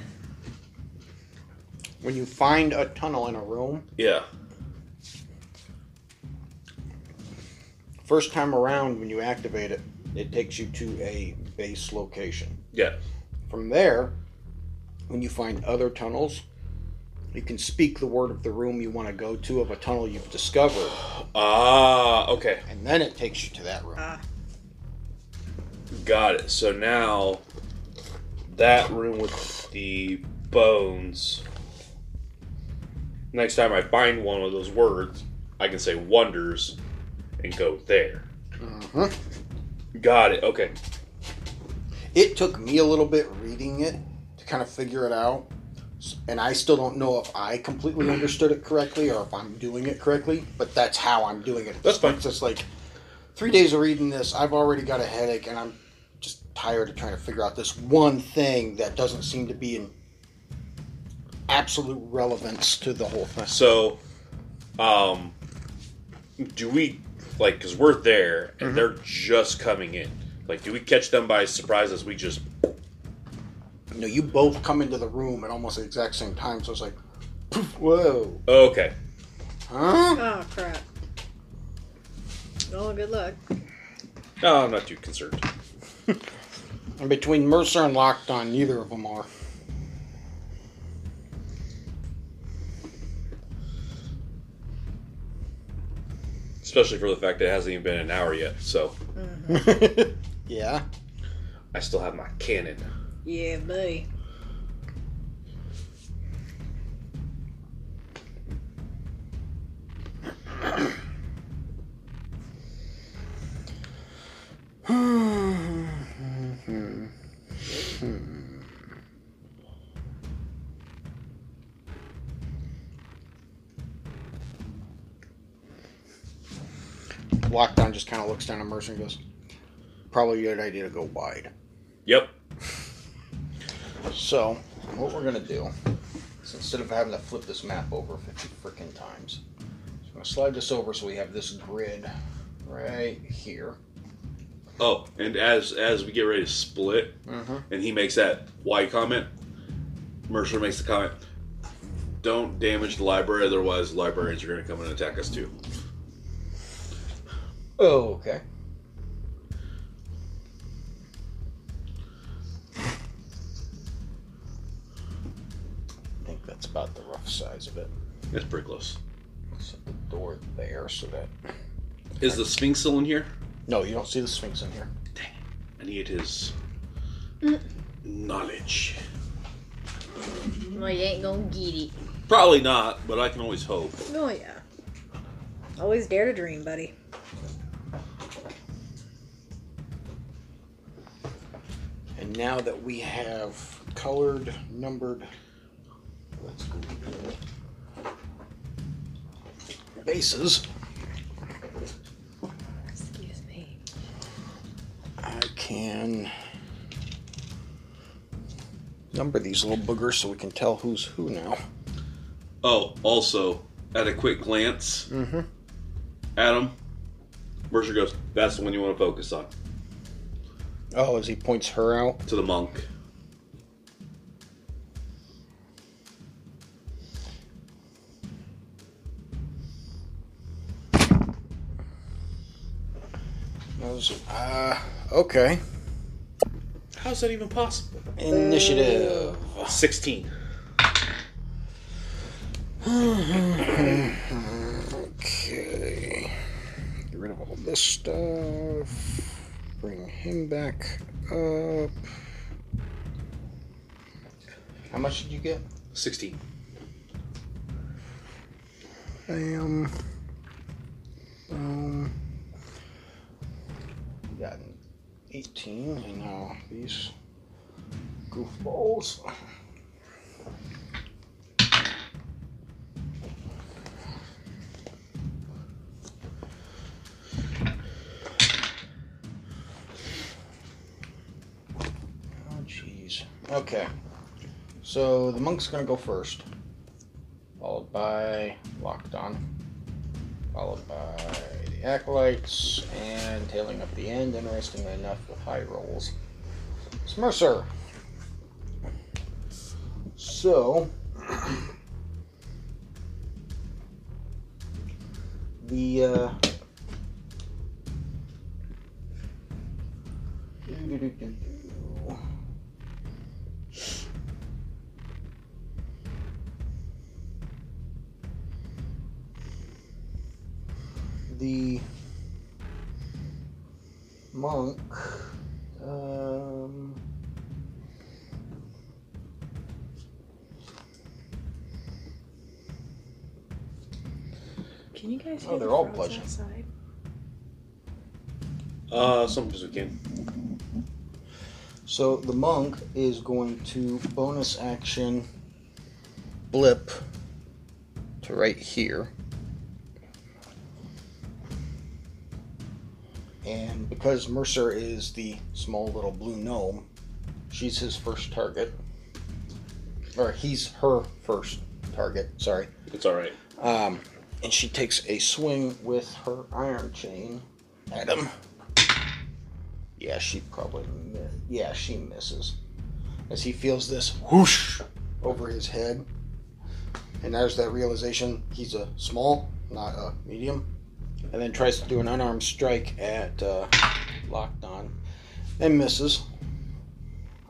When you find a tunnel in a room, Yeah. First time around when you activate it, it takes you to a base location. Yeah. From there, when you find other tunnels, you can speak the word of the room you want to go to of a tunnel you've discovered, Ah, okay. and then it takes you to that room. Ah, Got it. So now that room with the bones. Next time I find one of those words, I can say wonders and go there. Mhm. Got it. Okay. It took me a little bit reading it to kind of figure it out, and I still don't know if I completely understood it correctly or if I'm doing it correctly. But that's how I'm doing it. That's fine. It's just like three days of reading this, I've already got a headache, and I'm just tired of trying to figure out this one thing that doesn't seem to be in absolute relevance to the whole thing. So, um, do we like because we're there and mm-hmm. they're just coming in? Like, do we catch them by surprise as we just? You know, you both come into the room at almost the exact same time, so it's like, poof, whoa, Okay. huh? oh crap. Oh, good luck. No, I'm not too concerned. And between Mercer and Lockdown, neither of them are. Especially for the fact that it hasn't even been an hour yet. So mm-hmm. yeah. I still have my cannon. Yeah, boy. Lockdown just kind of looks down at Mercer and goes, probably a good idea to go wide. Yep. So, what we're going to do is instead of having to flip this map over 50 freaking times, I'm going to slide this over so we have this grid right here. Oh, and as as we get ready to split, mm-hmm. and he makes that why comment, Mercer makes the comment, "Don't damage the library, otherwise librarians are going to come and attack us too." Oh, okay. I think that's about the rough size of it. That's pretty close. Set the door there so that. Is the Sphinx still in here? No, you don't see the Sphinx in here. I need his knowledge. Well, you ain't gonna get it. Probably not, but I can always hope. Oh yeah. Always dare to dream, buddy. And now that we have colored, numbered, let's go bases, Excuse me. I can number these little boogers so we can tell who's who now. Oh, also, at a quick glance, Mm-hmm. Adam, Mercer goes, "That's the one you want to focus on." Oh, as he points her out. To the monk. Uh, okay. How's that even possible? Initiative. Sixteen. Okay. Get rid of all this stuff. Bring him back up. How much did you get? Sixteen. Bam. Boom. Got 18, and now these goofballs. Okay. So the monk's gonna go first followed by Lockdown, followed by the Acolytes, and tailing up the end, interestingly enough, with high rolls. It's Mercer. So, the uh, the monk um, Can you guys Oh, hear they're the all frogs bludgeon. outside? Uh, sometimes we can. so the monk is going to bonus action blip to right here because mercer is the small little blue gnome she's his first target or he's her first target sorry It's all right. Um, and she takes a swing with her iron chain at him. Yeah, she probably mi- yeah she misses as he feels this whoosh over his head, and there's that realization he's a small, not a medium, and then tries to do an unarmed strike at uh, Lockdown, and misses.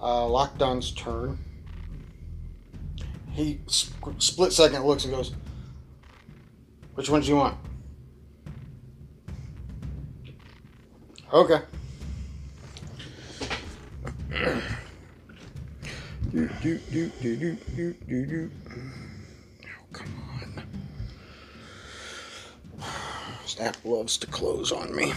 Uh, Lockdown's turn. He sp- split second looks and goes. Which one do you want? Okay. do, do, do, do, do, do, do, do. Oh, come on. Snap loves to close on me.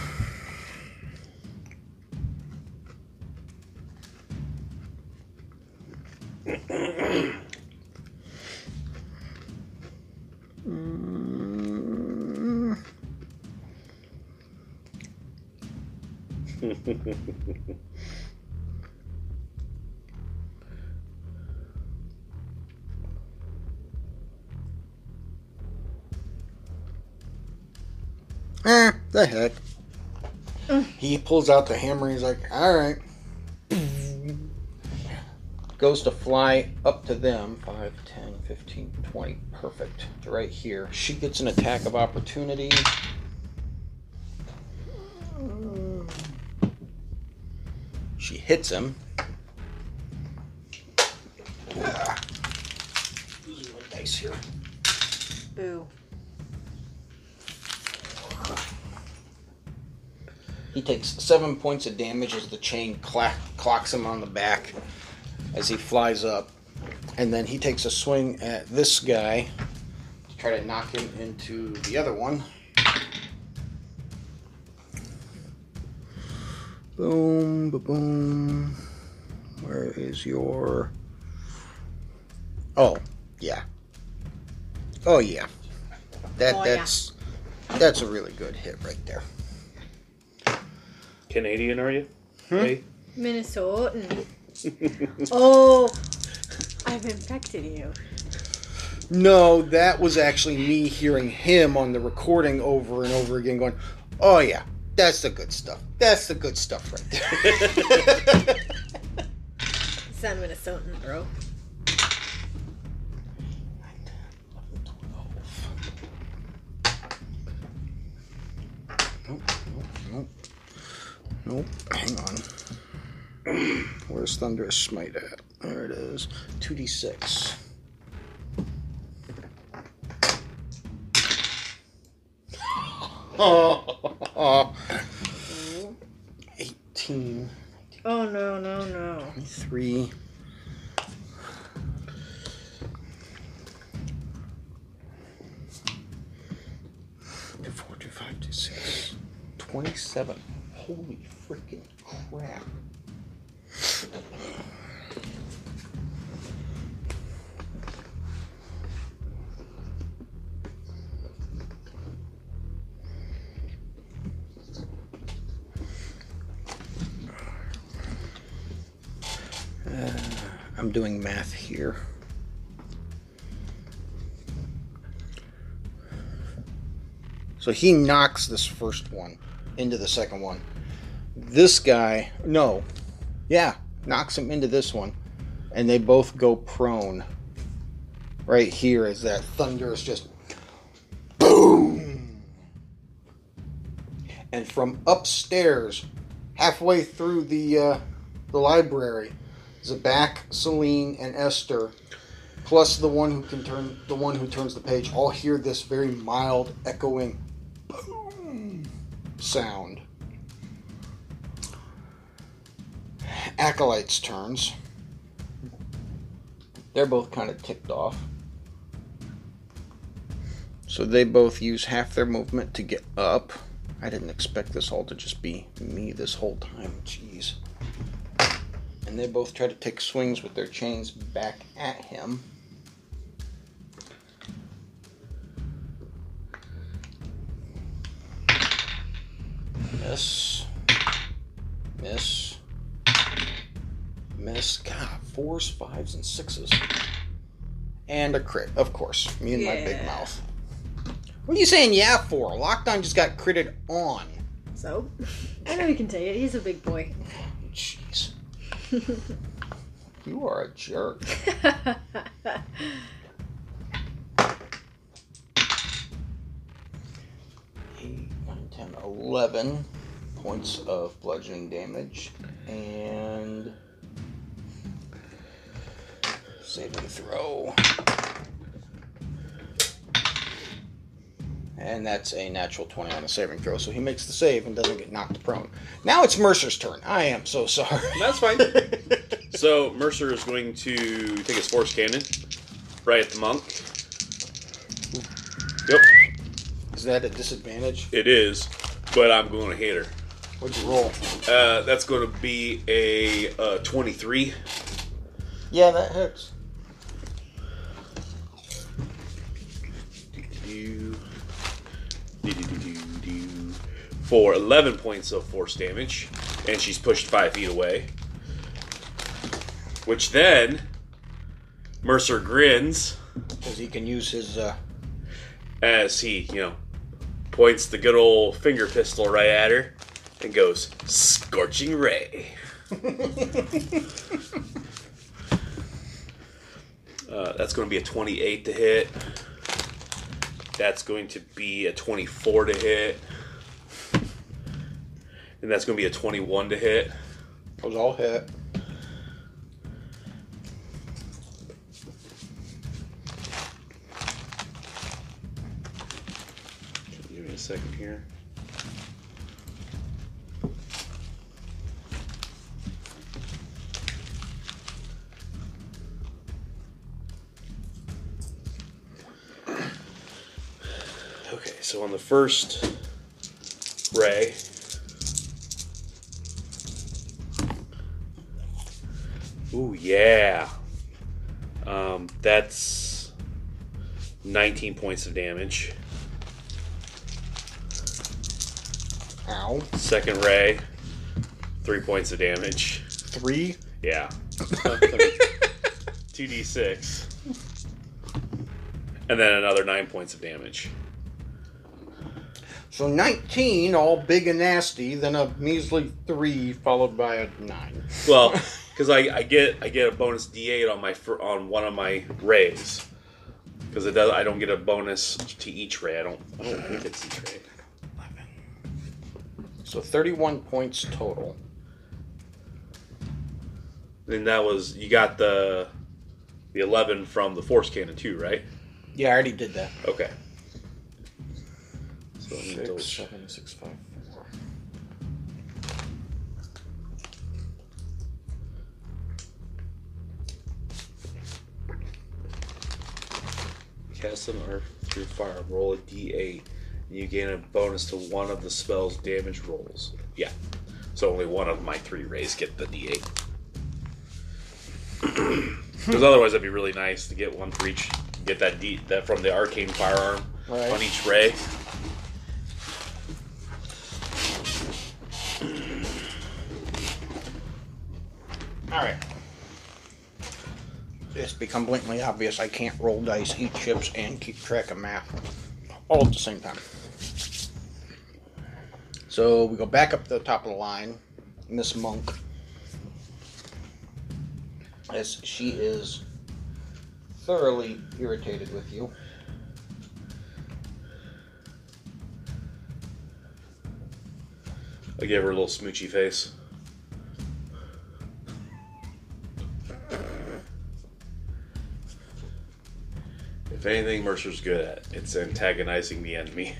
Eh, the heck. He pulls out the hammer. He's like, "All right." Goes to fly up to them. 5, 10, 15, 20. Perfect. Right here. She gets an attack of opportunity. She hits him. Ah. Dice here. Boo. He takes seven points of damage as the chain clack, clocks him on the back as he flies up. And then he takes a swing at this guy to try to knock him into the other one. Boom, ba boom. Where is your. Oh, yeah. Oh, yeah. That, Oh, yeah. that's. That's a really good hit right there. Canadian, are you? Hmm? Hey? Minnesotan. oh, I've infected you. No, that was actually me hearing him on the recording over and over again, going, "Oh yeah, that's the good stuff. That's the good stuff right there." You sound Minnesotan, bro. Nope, nope, nope. Nope. Hang on. Where's Thunderous Smite at? There it is. Two d six. Oh, 18, Oh no no no. 23. Two, four, two, five, two, six. 27. Holy freaking crap. Uh, I'm doing math here. So he knocks this first one into the second one. This guy, no, yeah, knocks him into this one, and they both go prone. Right here is that thunder is just boom, and from upstairs, halfway through the uh, the library, Zabak, Celine, and Esther, plus the one who can turn the one who turns the page, all hear this very mild, echoing boom sound. Acolyte's turns. They're both kind of ticked off. So they both use half their movement to get up. I didn't expect this all to just be me this whole time. Jeez. And they both try to take swings with their chains back at him. Miss. Miss. Miss. God, fours, fives, and sixes. And a crit, of course. Me and my big mouth. What are you saying yeah for? Lockdown just got critted on. So, I know he can take it. He's a big boy. Jeez. You are a jerk. Eight, nine, 10, 11 points of bludgeoning damage. And. Save and throw. And that's a natural 20 on the saving throw. So he makes the save and doesn't get knocked prone. Now it's Mercer's turn. I am so sorry. That's fine. So Mercer is going to take his force cannon right at the monk. Yep, Is that a disadvantage? it is, but I'm going to hit her. What'd you roll? Uh, that's going to be a uh, 23. Yeah, that hits. For 11 points of force damage, and she's pushed 5 feet away. Which then, Mercer grins Because he can use his. Uh, as he, you know, points the good old finger pistol right at her and goes scorching ray. Uh, that's going to be a 28 to hit. That's going to be a 24 to hit. And that's going to be a 21 to hit. Those all hit. Give me a second here. Okay, so on the first ray, ooh yeah, um, that's 19 points of damage. Ow. Second ray, three points of damage. Three. Yeah. 2d6. And then another nine points of damage. So 19, all big and nasty, then a measly 3 followed by a 9. Well, because I, I get I get a bonus d8 on my on one of my rays. Because it does I don't get a bonus to each ray. I don't I don't think it's each ray. So 31 points total. And that was you got the the eleven from the force cannon too, right? Yeah, I already did that. Okay. So let me double Six, check. seven, six, five, Cast an arc through fire. Roll a d8. And you gain a bonus to one of the spell's damage rolls. Yeah. So only one of my three rays get the d8. Because otherwise, that'd be really nice to get one for each. Get that d that from the arcane firearm Right. on each ray. Alright. It's become blatantly obvious I can't roll dice, eat chips, and keep track of math all at the same time. So we go back up to the top of the line. Miss Monk. As she is thoroughly irritated with you. I gave her a little smoochy face. If anything Mercer's good at, it's antagonizing the enemy.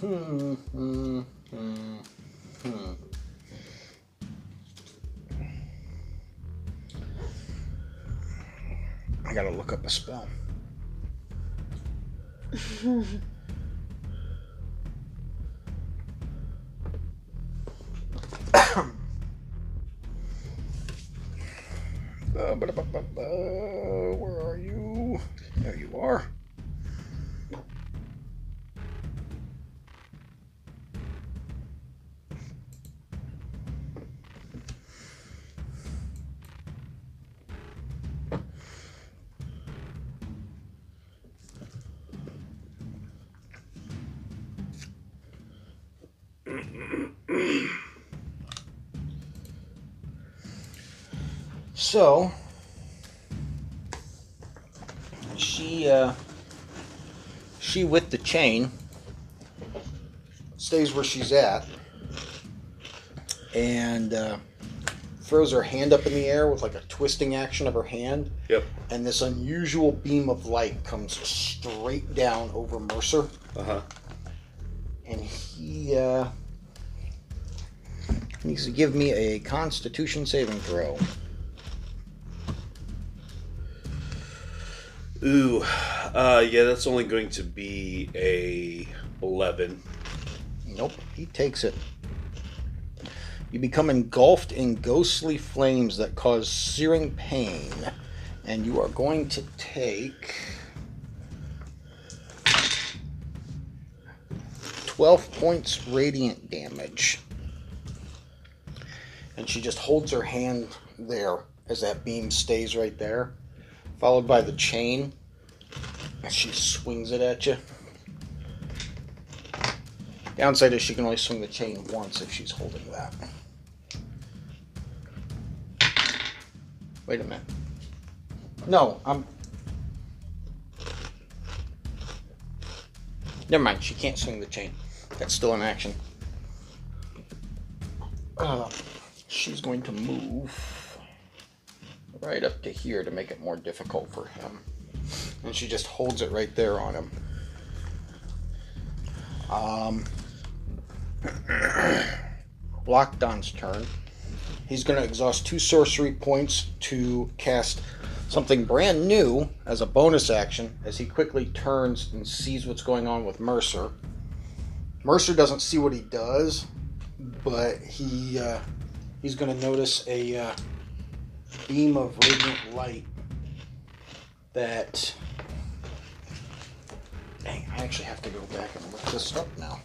Hmm, hmm, hmm, hmm. I gotta look up a spell. Where are you? There you are. So she with the chain stays where she's at and uh, throws her hand up in the air with like a twisting action of her hand Yep. and this unusual beam of light comes straight down over Mercer Uh huh. and he uh needs to give me a constitution saving throw. Ooh, uh, yeah, that's only going to be a eleven. Nope, he takes it. You become engulfed in ghostly flames that cause searing pain, and you are going to take 12 points radiant damage. And she just holds her hand there as that beam stays right there, followed by the chain. She swings it at you. Downside is she can only swing the chain once if she's holding that. Wait a minute. No, I'm. Never mind, she can't swing the chain. That's still in action. Uh, she's going to move right up to here to make it more difficult for him. And she just holds it right there on him. Um, Lockdown's turn. He's going to exhaust two sorcery points to cast something brand new as a bonus action as he quickly turns and sees what's going on with Mercer. Mercer doesn't see what he does, but he uh, he's going to notice a uh, beam of radiant light that. Dang, I actually have to go back and look this up now.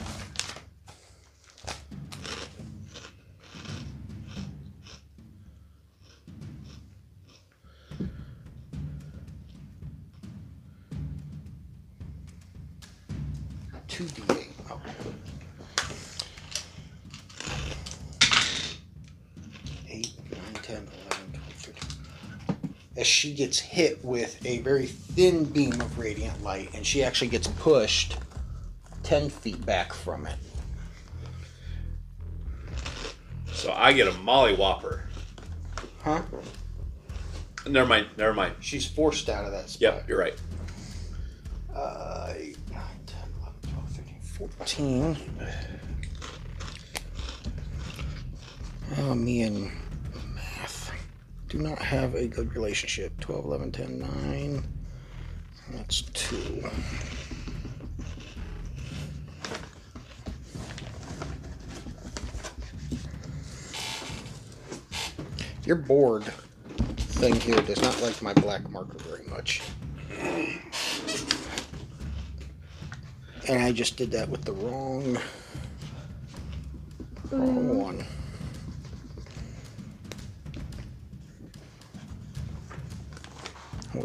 Two D eight. Okay. Eight, nine, 10, 11, 12, 13. As she gets hit with a very thin beam of radiant light, and she actually gets pushed 10 feet back from it. So I get a Molly Whopper. Huh? Never mind. Never mind. She's forced out of that spot. Yep, you're right. Uh, 8, 9, 10, 11, 12, 13, 14. Oh, me and do not have a good relationship. 12, 11, 10, 9. That's 2. Your board thing here does not like my black marker very much. And I just did that with the wrong, wrong one.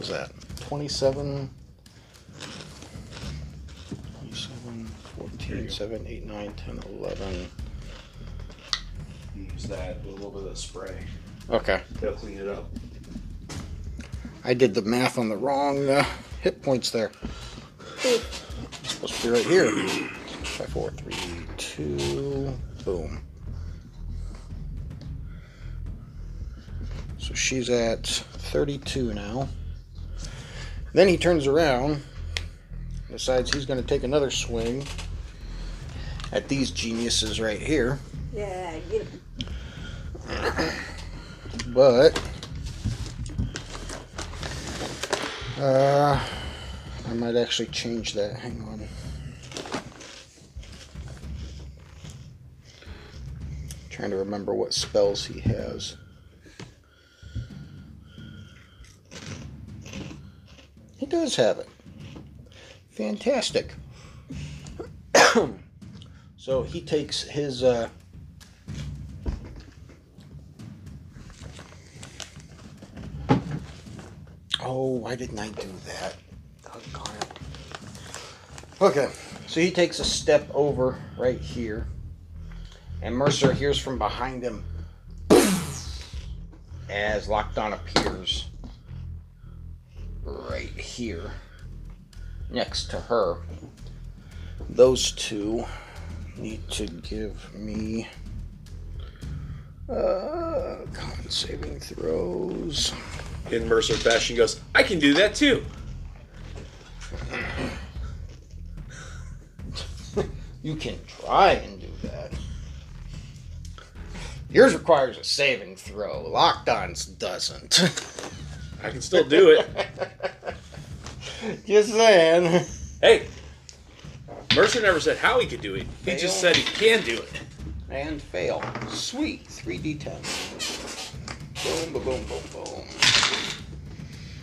Was that? 27, 27, 14, 7, 8, 9, 10, 11. Use that with a little bit of spray. Okay. That'll clean it up. I did the math on the wrong uh, hit points there. It's supposed to be right here. Five, four, three, two, boom. So she's at 32 now. Then he turns around, decides he's going to take another swing at these geniuses right here. Yeah, get him. But uh, I might actually change that. Hang on. Trying to remember what spells he has. Does have it. Fantastic. so he takes his uh, Oh, why didn't I do that? Okay, so he takes a step over right here, and Mercer hears from behind him as Lockdown appears right here next to her. Those two need to give me uh, con saving throws. In Mercer fashion, goes, I can do that too. You can try and do that. Yours requires a saving throw. Lockdowns doesn't. I can still do it. Just saying. hey, Mercer never said how he could do it. He just said he can do it. And fail. Sweet. 3d10. Boom, boom, boom, boom, boom.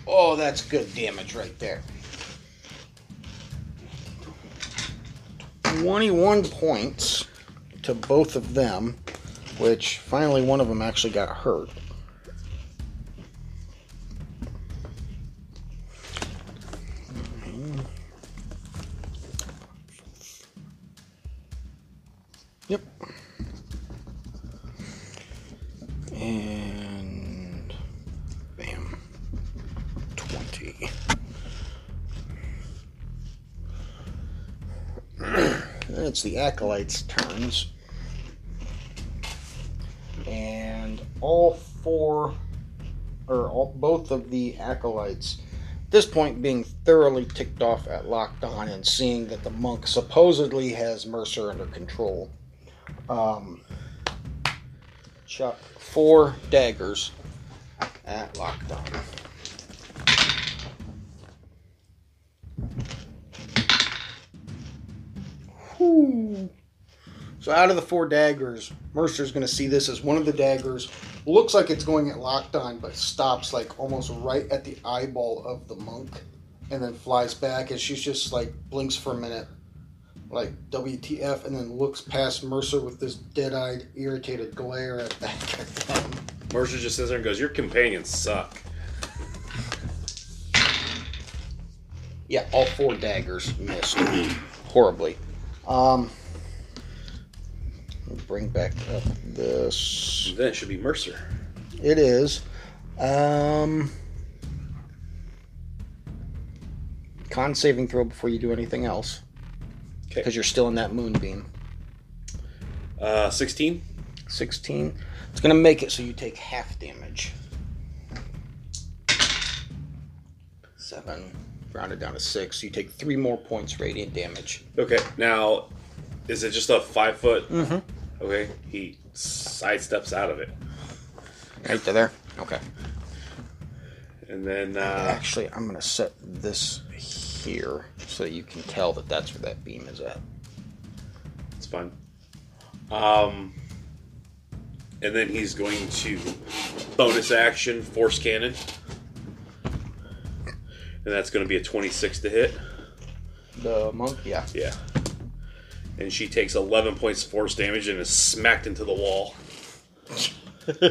Oh, that's good damage right there. 21 points to both of them, which finally one of them actually got hurt. Yep. And bam. 20. Then it's the acolytes' turns. And all four, or all, both of the acolytes, this point being thoroughly ticked off at Lockdown and seeing that the monk supposedly has Mercer under control, um, chuck four daggers at lockdown. So out of the four daggers, Mercer's going to see this as one of the daggers. Looks like it's going at lockdown, but stops like almost right at the eyeball of the monk, and then flies back. And she's just like blinks for a minute, like WTF, and then looks past Mercer with this dead-eyed, irritated glare at back at them. Mercer just sits there and goes, "Your companions suck." Yeah, all four daggers missed horribly. Um, bring back up this. Then it should be Mercer. It is. Um, con saving throw before you do anything else. Because you're still in that moonbeam. Uh, sixteen. 16. It's going to make it so you take half damage. 7. Rounded down to 6. You take 3 more points radiant damage. Okay. Now, is it just a five foot? Mm-hmm. Okay. He sidesteps out of it, Right to there? Okay. and then uh, Actually, I'm going to set this here so you can tell that that's where that beam is at. it's fine. Um, and then he's going to bonus action force cannon, and that's going to be a twenty-six to hit. The monk? Yeah. Yeah. And she takes 11 points of force damage and is smacked into the wall.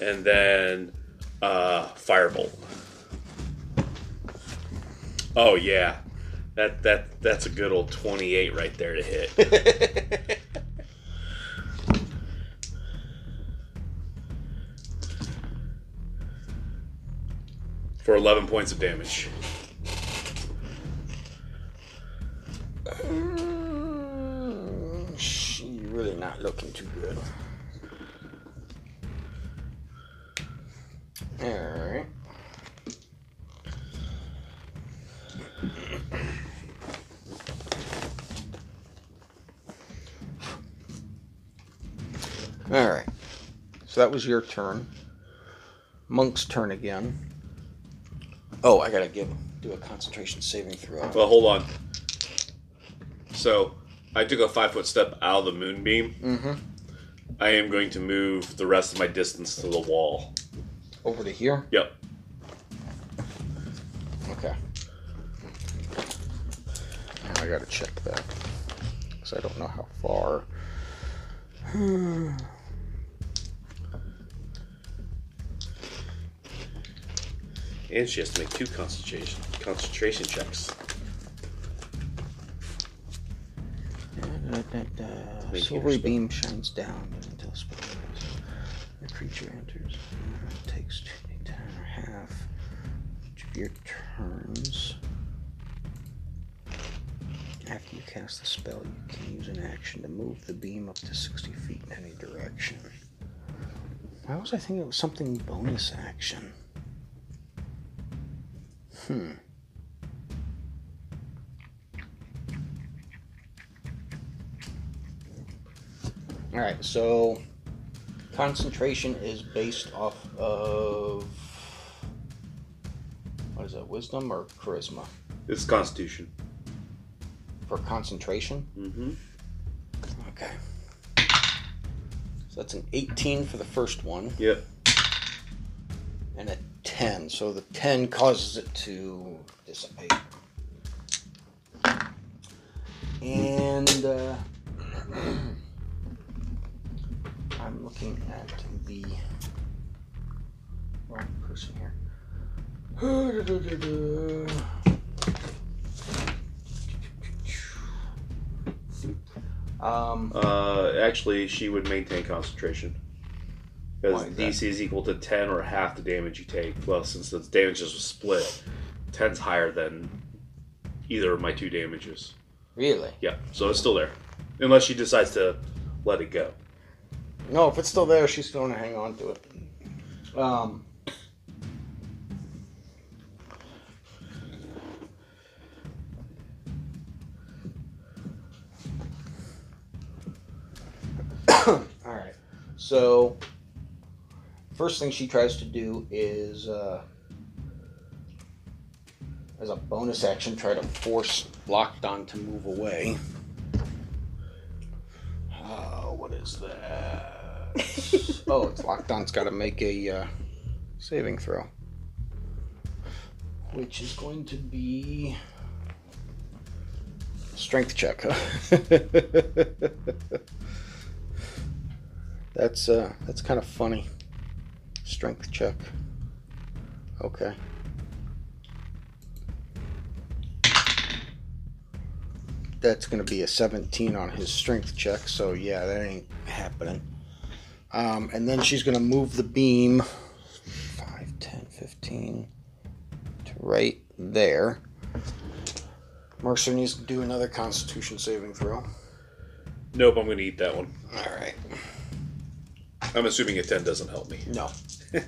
and then uh, firebolt. Oh yeah, that that that's a good old 28 right there to hit. For 11 points of damage. Mm, She really not looking too good. Alright. Alright. So that was your turn. Monk's turn again. Oh, I gotta give do a concentration saving throw. Well, hold on. So, I took a five foot step out of the moonbeam. Mm-hmm. I am going to move the rest of my distance to the wall. Over to here. Yep. Gotta check that. Because I don't know how far. And she has to make two concentration concentration checks. Thank you, Silvery beam shines down until spell. The creature enters. uh, takes two, ten or half your turns. After you cast the spell, you can use an action to move the beam up to 60 feet in any direction. Why was I thinking it was something bonus action? Hmm. Alright, so concentration is based off of. What is that, wisdom or charisma? It's Constitution. For concentration? Mm-hmm. Okay. So that's an 18 for the first one Yep. and a 10. So the 10 causes it to dissipate. And uh, I'm looking at the wrong person here. Um, Uh, actually, she would maintain concentration. Because DC is equal to 10 or half the damage you take. Well, since the damages was split, 10's higher than either of my two damages. really? Yeah, so it's still there. Unless she decides to let it go. No, if it's still there, she's going to hang on to it. Um, So, first thing she tries to do is, uh, as a bonus action, try to force Lockdown to move away. Uh, what is that? oh, it's Lockdown's got to make a uh, saving throw, which is going to be strength check. Huh? that's uh, that's kind of funny. Strength check. Okay. That's going to be a 17 on his strength check, so yeah, that ain't happening. Um, and then she's going to move the beam 5, 10, 15 to right there. Mercer needs to do another constitution saving throw. Nope, I'm going to eat that one. All right. I'm assuming a 10 doesn't help me. No.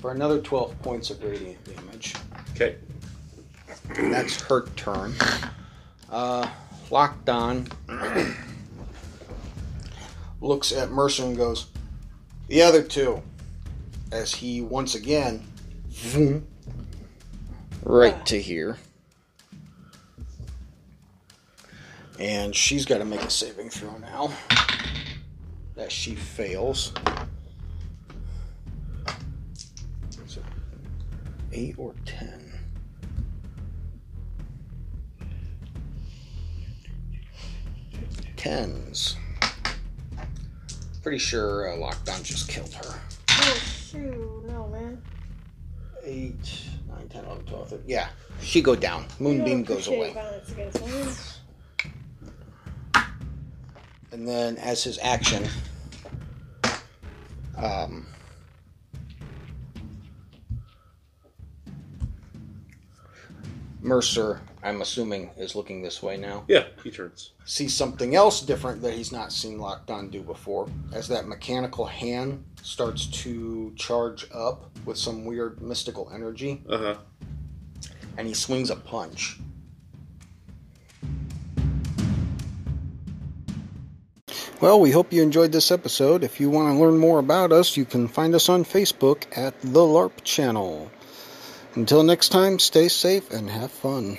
For another 12 points of radiant damage. Okay. And that's her turn. Uh, Lockdown looks at Mercer and goes, The other two. As he once again, vroom, right to here. And she's got to make a saving throw now. That she fails. So, 8 or 10. Tens. Pretty sure uh, Lockdown just killed her. Oh shoot, no man. 8, 9, 10, 11, 12, 13. Yeah, she go down. Moonbeam goes away. Violence against women. And then as his action, um, Mercer, I'm assuming, is looking this way now. Yeah, he turns. Sees something else different that he's not seen Lockdown do before. As that mechanical hand starts to charge up with some weird mystical energy, Uh huh. and he swings a punch. Well, we hope you enjoyed this episode. If you want to learn more about us, you can find us on Facebook at The LARP Channel. Until next time, stay safe and have fun.